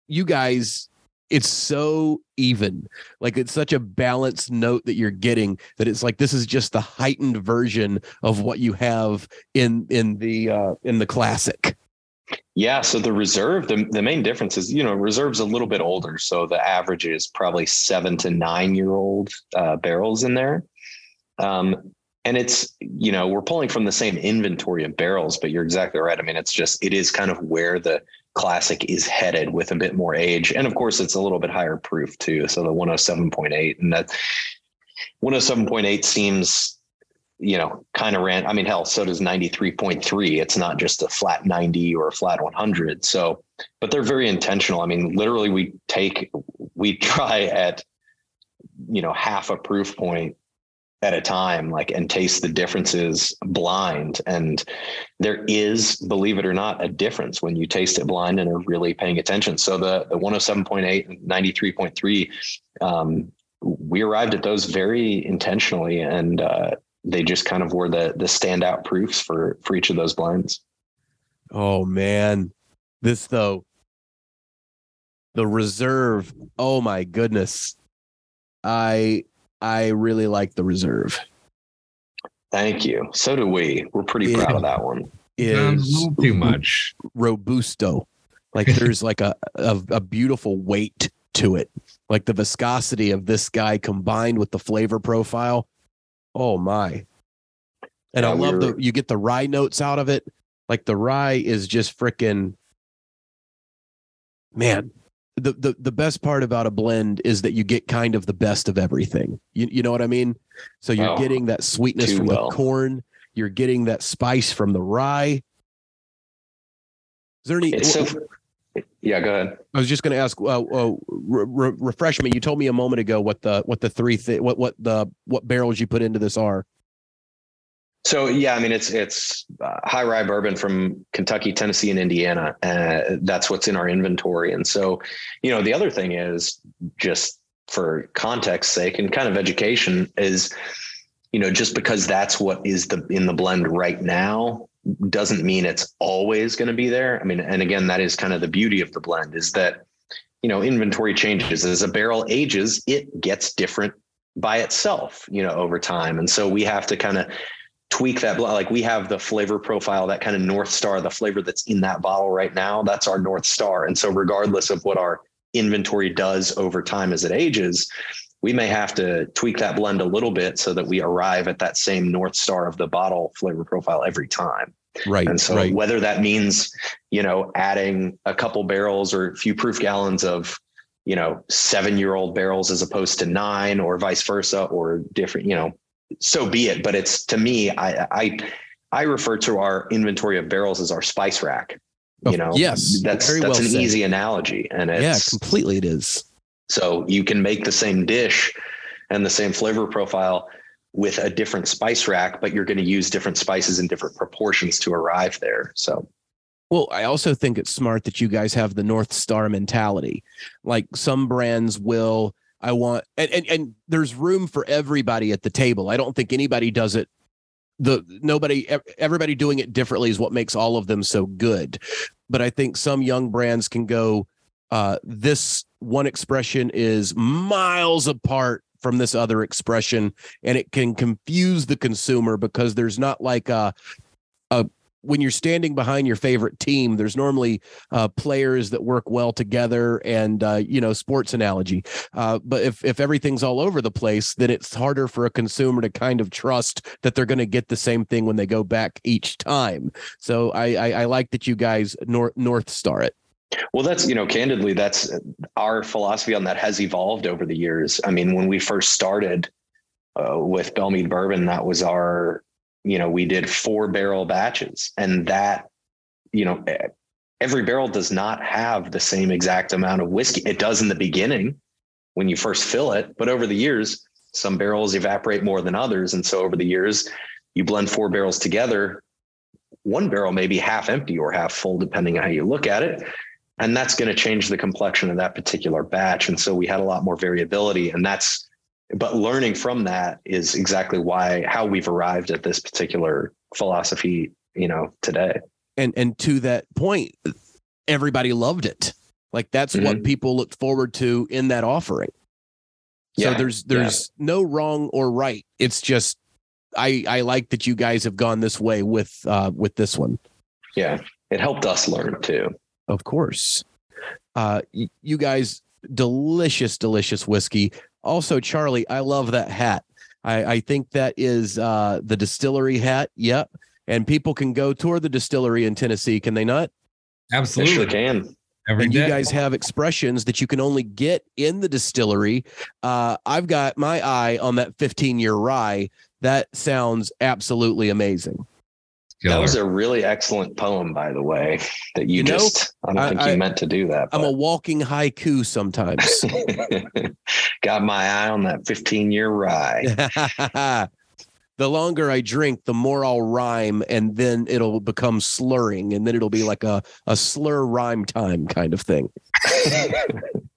Speaker 1: you guys it's so even like it's such a balanced note that you're getting that it's like this is just the heightened version of what you have in in the uh in the classic
Speaker 2: yeah so the reserve the, the main difference is you know reserve's a little bit older so the average is probably seven to nine year old uh, barrels in there. Um and it's you know we're pulling from the same inventory of barrels but you're exactly right. I mean it's just it is kind of where the classic is headed with a bit more age. And of course it's a little bit higher proof too so the 107.8 and that 107.8 seems you know kind of ran i mean hell so does 93.3 it's not just a flat 90 or a flat 100 so but they're very intentional. I mean literally we take we [LAUGHS] try at you know half a proof point at a time like and taste the differences blind. And there is believe it or not a difference when you taste it blind and are really paying attention. So the the 107.8 and 93.3 um, we arrived at those very intentionally. And uh, they just kind of were the the standout proofs for for each of those blinds
Speaker 1: oh man this though the reserve oh my goodness i I really like the reserve.
Speaker 2: Thank you. So do we. We're pretty proud of that one.
Speaker 3: Is too much
Speaker 1: robusto. Like [LAUGHS] there's like a, a a beautiful weight to it. Like the viscosity of this guy combined with the flavor profile. Oh my. And yeah, I love the you get the rye notes out of it. Like the rye is just freaking man, the, the the best part about a blend is that you get kind of the best of everything. You you know what I mean? So you're oh, getting that sweetness from well. the corn, you're getting that spice from the rye. Is there any?
Speaker 2: So, yeah, go ahead.
Speaker 1: I was just going to ask. Uh, uh, re- refresh me. You told me a moment ago what the what the three th- what what the what barrels you put into this are.
Speaker 2: So yeah, I mean it's it's uh, high rye bourbon from Kentucky, Tennessee, and Indiana. Uh, that's what's in our inventory. And so, you know, the other thing is just for context sake and kind of education is, you know, just because that's what is the in the blend right now doesn't mean it's always going to be there. I mean, and again, that is kind of the beauty of the blend is that, you know, inventory changes as a barrel ages, it gets different by itself, you know, over time. And so we have to kind of tweak that like we have the flavor profile that kind of north star the flavor that's in that bottle right now that's our north star and so regardless of what our inventory does over time as it ages we may have to tweak that blend a little bit so that we arrive at that same north star of the bottle flavor profile every time
Speaker 1: right
Speaker 2: and so
Speaker 1: right.
Speaker 2: whether that means you know adding a couple barrels or a few proof gallons of you know seven year old barrels as opposed to nine or vice versa or different you know so be it. But it's to me, I I I refer to our inventory of barrels as our spice rack. You oh, know,
Speaker 1: yes,
Speaker 2: that's that's well an said. easy analogy, and it's
Speaker 1: yeah, completely it is.
Speaker 2: So you can make the same dish and the same flavor profile with a different spice rack, but you're going to use different spices in different proportions to arrive there. So
Speaker 1: well, I also think it's smart that you guys have the North Star mentality. Like some brands will I want and, and and there's room for everybody at the table. I don't think anybody does it the nobody everybody doing it differently is what makes all of them so good. But I think some young brands can go uh, this one expression is miles apart from this other expression and it can confuse the consumer because there's not like a a when you're standing behind your favorite team, there's normally uh, players that work well together, and uh, you know, sports analogy. Uh, but if if everything's all over the place, then it's harder for a consumer to kind of trust that they're going to get the same thing when they go back each time. So I I, I like that you guys north north star it.
Speaker 2: Well, that's, you know, candidly, that's our philosophy on that has evolved over the years. I mean, when we first started uh, with Belle Meade Bourbon, that was our, you know, we did four barrel batches and that, you know, every barrel does not have the same exact amount of whiskey. It does in the beginning when you first fill it, but over the years, some barrels evaporate more than others. And so over the years, you blend four barrels together. One barrel may be half empty or half full, depending on how you look at it and that's going to change the complexion of that particular batch. And so we had a lot more variability and that's but learning from that is exactly why how we've arrived at this particular philosophy you know today.
Speaker 1: And and to that point everybody loved it. Like that's mm-hmm. what people looked forward to in that offering. So yeah, there's there's yeah. no wrong or right. It's just i i like that you guys have gone this way with uh with this one.
Speaker 2: Yeah it helped us learn too
Speaker 1: of course. Uh, you guys, delicious, delicious whiskey. Also, Charlie, I love that hat. I, I think that is uh, the distillery hat. Yep. And people can go tour the distillery in Tennessee, can they not?
Speaker 3: Absolutely.
Speaker 2: They sure can.
Speaker 1: Every and day. you guys have expressions that you can only get in the distillery. Uh, I've got my eye on that 15 year rye. That sounds absolutely amazing.
Speaker 2: Killer. That was a really excellent poem, by the way, that you, you know, just, I don't I, think I, you meant to do that.
Speaker 1: I'm a walking haiku sometimes. [LAUGHS]
Speaker 2: Got my eye on that 15 year rye. [LAUGHS]
Speaker 1: the longer I drink, the more I'll rhyme, and then it'll become slurring, and then it'll be like a, a slur rhyme time kind of thing. [LAUGHS]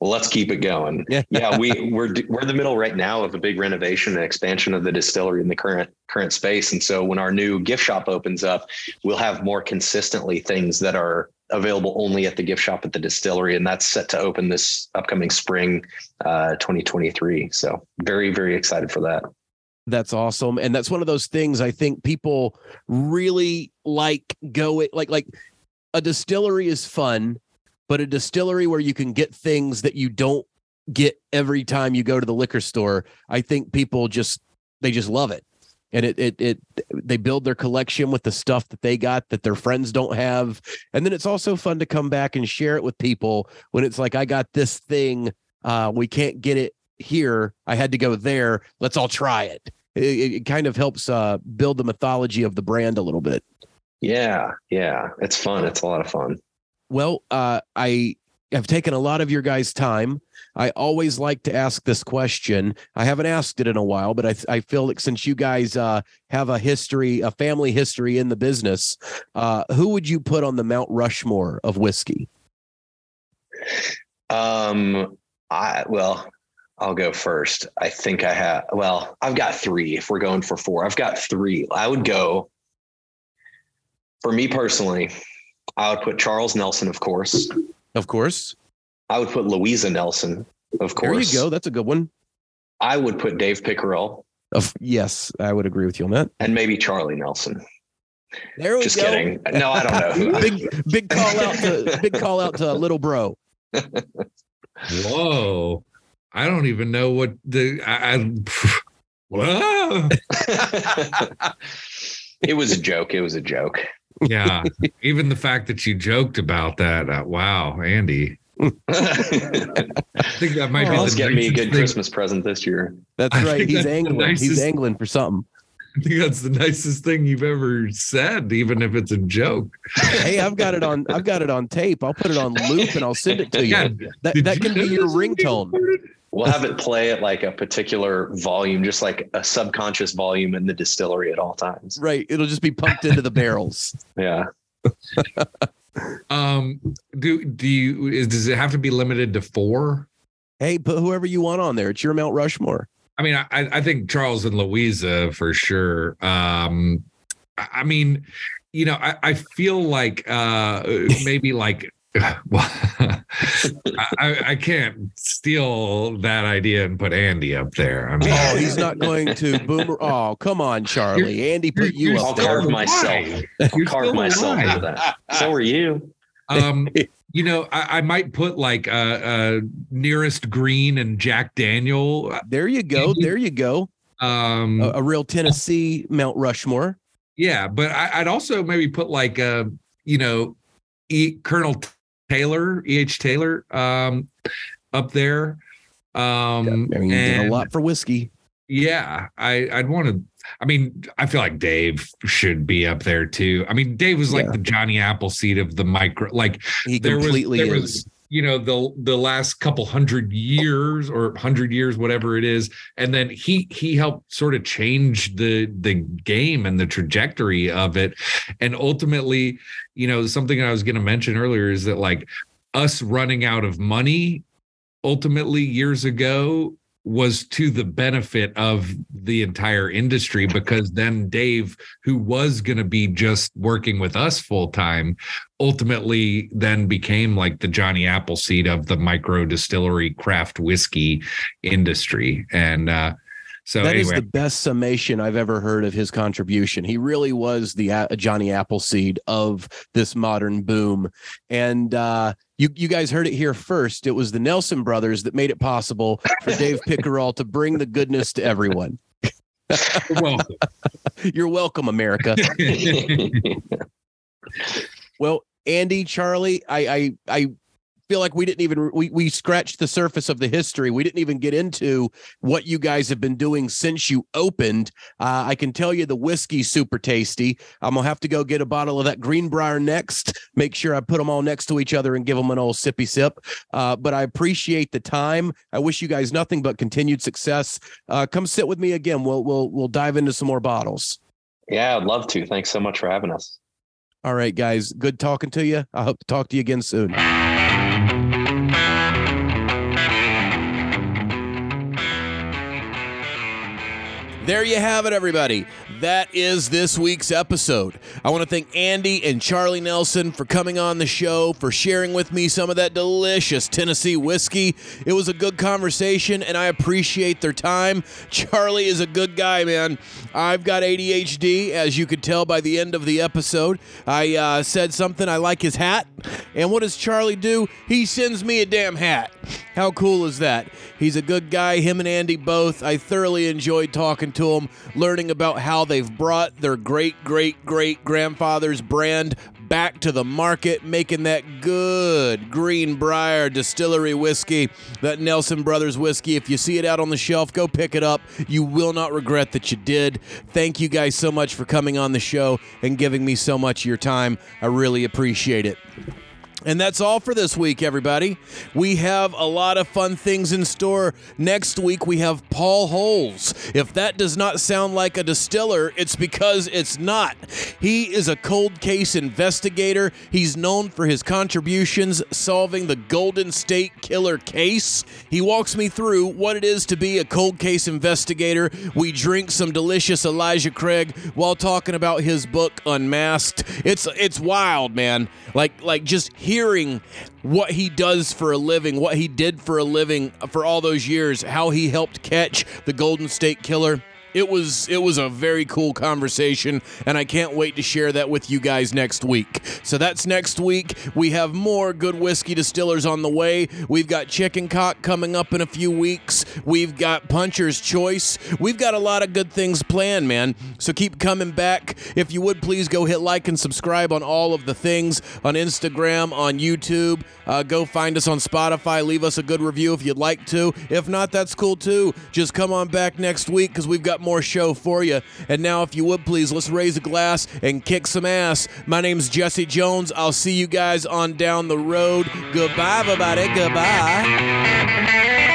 Speaker 2: well, let's keep it going. [LAUGHS] yeah, we we're we're in the middle right now of a big renovation and expansion of the distillery in the current current space. And so when our new gift shop opens up, we'll have more consistently things that are available only at the gift shop at the distillery, and that's set to open this upcoming spring, uh, 2023. So very very excited for that.
Speaker 1: That's awesome, and that's one of those things I think people really like. Go it like like a distillery is fun but a distillery where you can get things that you don't get every time you go to the liquor store, I think people just they just love it. And it it it they build their collection with the stuff that they got that their friends don't have. And then it's also fun to come back and share it with people when it's like I got this thing uh we can't get it here. I had to go there. Let's all try it. It, it kind of helps uh build the mythology of the brand a little bit.
Speaker 2: Yeah, yeah. It's fun. It's a lot of fun.
Speaker 1: Well, uh, I have taken a lot of your guys' time. I always like to ask this question. I haven't asked it in a while, but I, I feel like since you guys uh, have a history, a family history in the business, uh, who would you put on the Mount Rushmore of whiskey?
Speaker 2: Um, I well, I'll go first. I think I have. Well, I've got three. If we're going for four, I've got three. I would go. For me personally, I would put Charles Nelson, of course.
Speaker 1: Of course.
Speaker 2: I would put Louisa Nelson, of course.
Speaker 1: There you go. That's a good one.
Speaker 2: I would put Dave Pickerell.
Speaker 1: Of, yes, I would agree with you on that.
Speaker 2: And maybe Charlie Nelson.
Speaker 1: There we
Speaker 2: Just
Speaker 1: go.
Speaker 2: kidding. No, I don't
Speaker 1: know. big big call out to big call out to little bro. [LAUGHS]
Speaker 3: Whoa. I don't even know what the I, I [LAUGHS] [LAUGHS]
Speaker 2: it was a joke. It was a joke
Speaker 3: yeah. Even the fact that you joked about that. Uh, wow, Andy. [LAUGHS] I think that might
Speaker 2: well, be. Let's get me a good thing. Christmas present this year.
Speaker 1: That's right. He's that's angling. Nicest, He's angling for something.
Speaker 3: I think that's the nicest thing you've ever said, even if it's a joke.
Speaker 1: hey, I've got it on. I've got it on tape. I'll put it on loop and I'll send it to you. Yeah, that that can be your ringtone.
Speaker 2: We'll have it play at like a particular volume, just like a subconscious volume in the distillery at all times.
Speaker 1: Right. It'll just be pumped into the barrels. [LAUGHS]
Speaker 2: Yeah. [LAUGHS]
Speaker 3: um do do you is does it have to be limited to four?
Speaker 1: Hey, put whoever you want on there. It's your Mount Rushmore.
Speaker 3: I mean, I, I think Charles and Louisa for sure. Um I mean, you know, I, I feel like uh maybe like [LAUGHS] well, I, I, can't steal that idea and put Andy up there. I mean,
Speaker 1: oh, he's not going to boomer. Oh, come on, Charlie. Andy put you
Speaker 3: you're
Speaker 2: I'll
Speaker 1: there.
Speaker 2: carve myself. I'll
Speaker 3: You're
Speaker 2: carve
Speaker 3: still
Speaker 2: myself
Speaker 3: alive.
Speaker 2: into that. So are you.
Speaker 3: Um, you know, I, I might put like uh, uh, nearest Green and Jack Daniel.
Speaker 1: There you go. There you go.
Speaker 3: Um,
Speaker 1: A, a real Tennessee Mount Rushmore.
Speaker 3: Yeah, but I, I'd also maybe put like uh, you know, e, Colonel Taylor, E. H. Taylor, um, up there. Um,
Speaker 1: I mean, did a lot for whiskey.
Speaker 3: Yeah, I I'd want to. I mean, I feel like Dave should be up there too. I mean, Dave was like
Speaker 1: Yeah.
Speaker 3: the Johnny Appleseed of the micro. Like
Speaker 1: He
Speaker 3: there was,
Speaker 1: completely
Speaker 3: there
Speaker 1: is.
Speaker 3: was, you know, the the last couple hundred years or hundred years, whatever it is, and then he he helped sort of change the the game and the trajectory of it, and ultimately, you know, something I was going to mention earlier is that like us running out of money, ultimately years ago was to the benefit of the entire industry because then Dave, who was going to be just working with us full time, ultimately then became like the Johnny Appleseed of the micro distillery craft whiskey industry. And uh, so,
Speaker 1: That is
Speaker 3: anyway,
Speaker 1: the best summation I've ever heard of his contribution. He really was the A- Johnny Appleseed of this modern boom. And uh, you, you guys heard it here first. It was the Nelson brothers that made it possible for Dave [LAUGHS] Pickerell to bring the goodness to everyone.
Speaker 3: well, [LAUGHS]
Speaker 1: You're welcome, America. [LAUGHS] Well, Andy, Charlie, I I I feel like we didn't even we we scratched the surface of the history. We didn't even get into what you guys have been doing since you opened. Uh, I can tell you the whiskey's super tasty. I'm gonna have to go get a bottle of that Greenbrier next. Make sure I put them all next to each other and give them an old sippy sip. Uh, but I appreciate the time. I wish you guys nothing but continued success. Uh, come sit with me again. We'll we'll we'll dive into some more bottles.
Speaker 2: yeah, I'd love to. Thanks so much for having us.
Speaker 1: All right, guys. Good talking to you. I hope to talk to you again soon. There you have it, everybody. That is this week's episode. I want to thank Andy and Charlie Nelson for coming on the show, for sharing with me some of that delicious Tennessee whiskey. It was a good conversation, and I appreciate their time. Charlie is a good guy, man. I've got ADHD, as you could tell by the end of the episode. I uh, said something, I like his hat. And what does Charlie do? He sends me a damn hat. How cool is that? He's a good guy, him and Andy both. I thoroughly enjoyed talking to them, learning about how they've brought their great great great grandfather's brand back to the market, making that good Greenbrier distillery whiskey, that Nelson Brothers whiskey. If you see it out on the shelf, go pick it up. You will not regret that you did. Thank you guys so much for coming on the show and giving me so much of your time. I really appreciate it. And that's all for this week, everybody. We have a lot of fun things in store. Next week, we have Paul Holes. If that does not sound like a distiller, it's because it's not. He is a cold case investigator. He's known for his contributions solving the Golden State Killer case. He walks me through what it is to be a cold case investigator. We drink some delicious Elijah Craig while talking about his book Unmasked. It's it's wild, man. Like like just hearing what he does for a living, what he did for a living for all those years, how he helped catch the Golden State Killer. It was it was a very cool conversation, and I can't wait to share that with you guys next week. So that's next week. We have more good whiskey distillers on the way. We've got Chicken Cock coming up in a few weeks. We've got Puncher's Chance. We've got a lot of good things planned, man. So keep coming back. If you would please go hit like and subscribe on all of the things on Instagram, on YouTube. Uh, go find us on Spotify. Leave us a good review if you'd like to. If not, that's cool too. Just come on back next week because we've got more show for you. And now, if you would please, let's raise a glass and kick some ass. My name's Jesse Jones. I'll see you guys on down the road. Goodbye, everybody. Goodbye.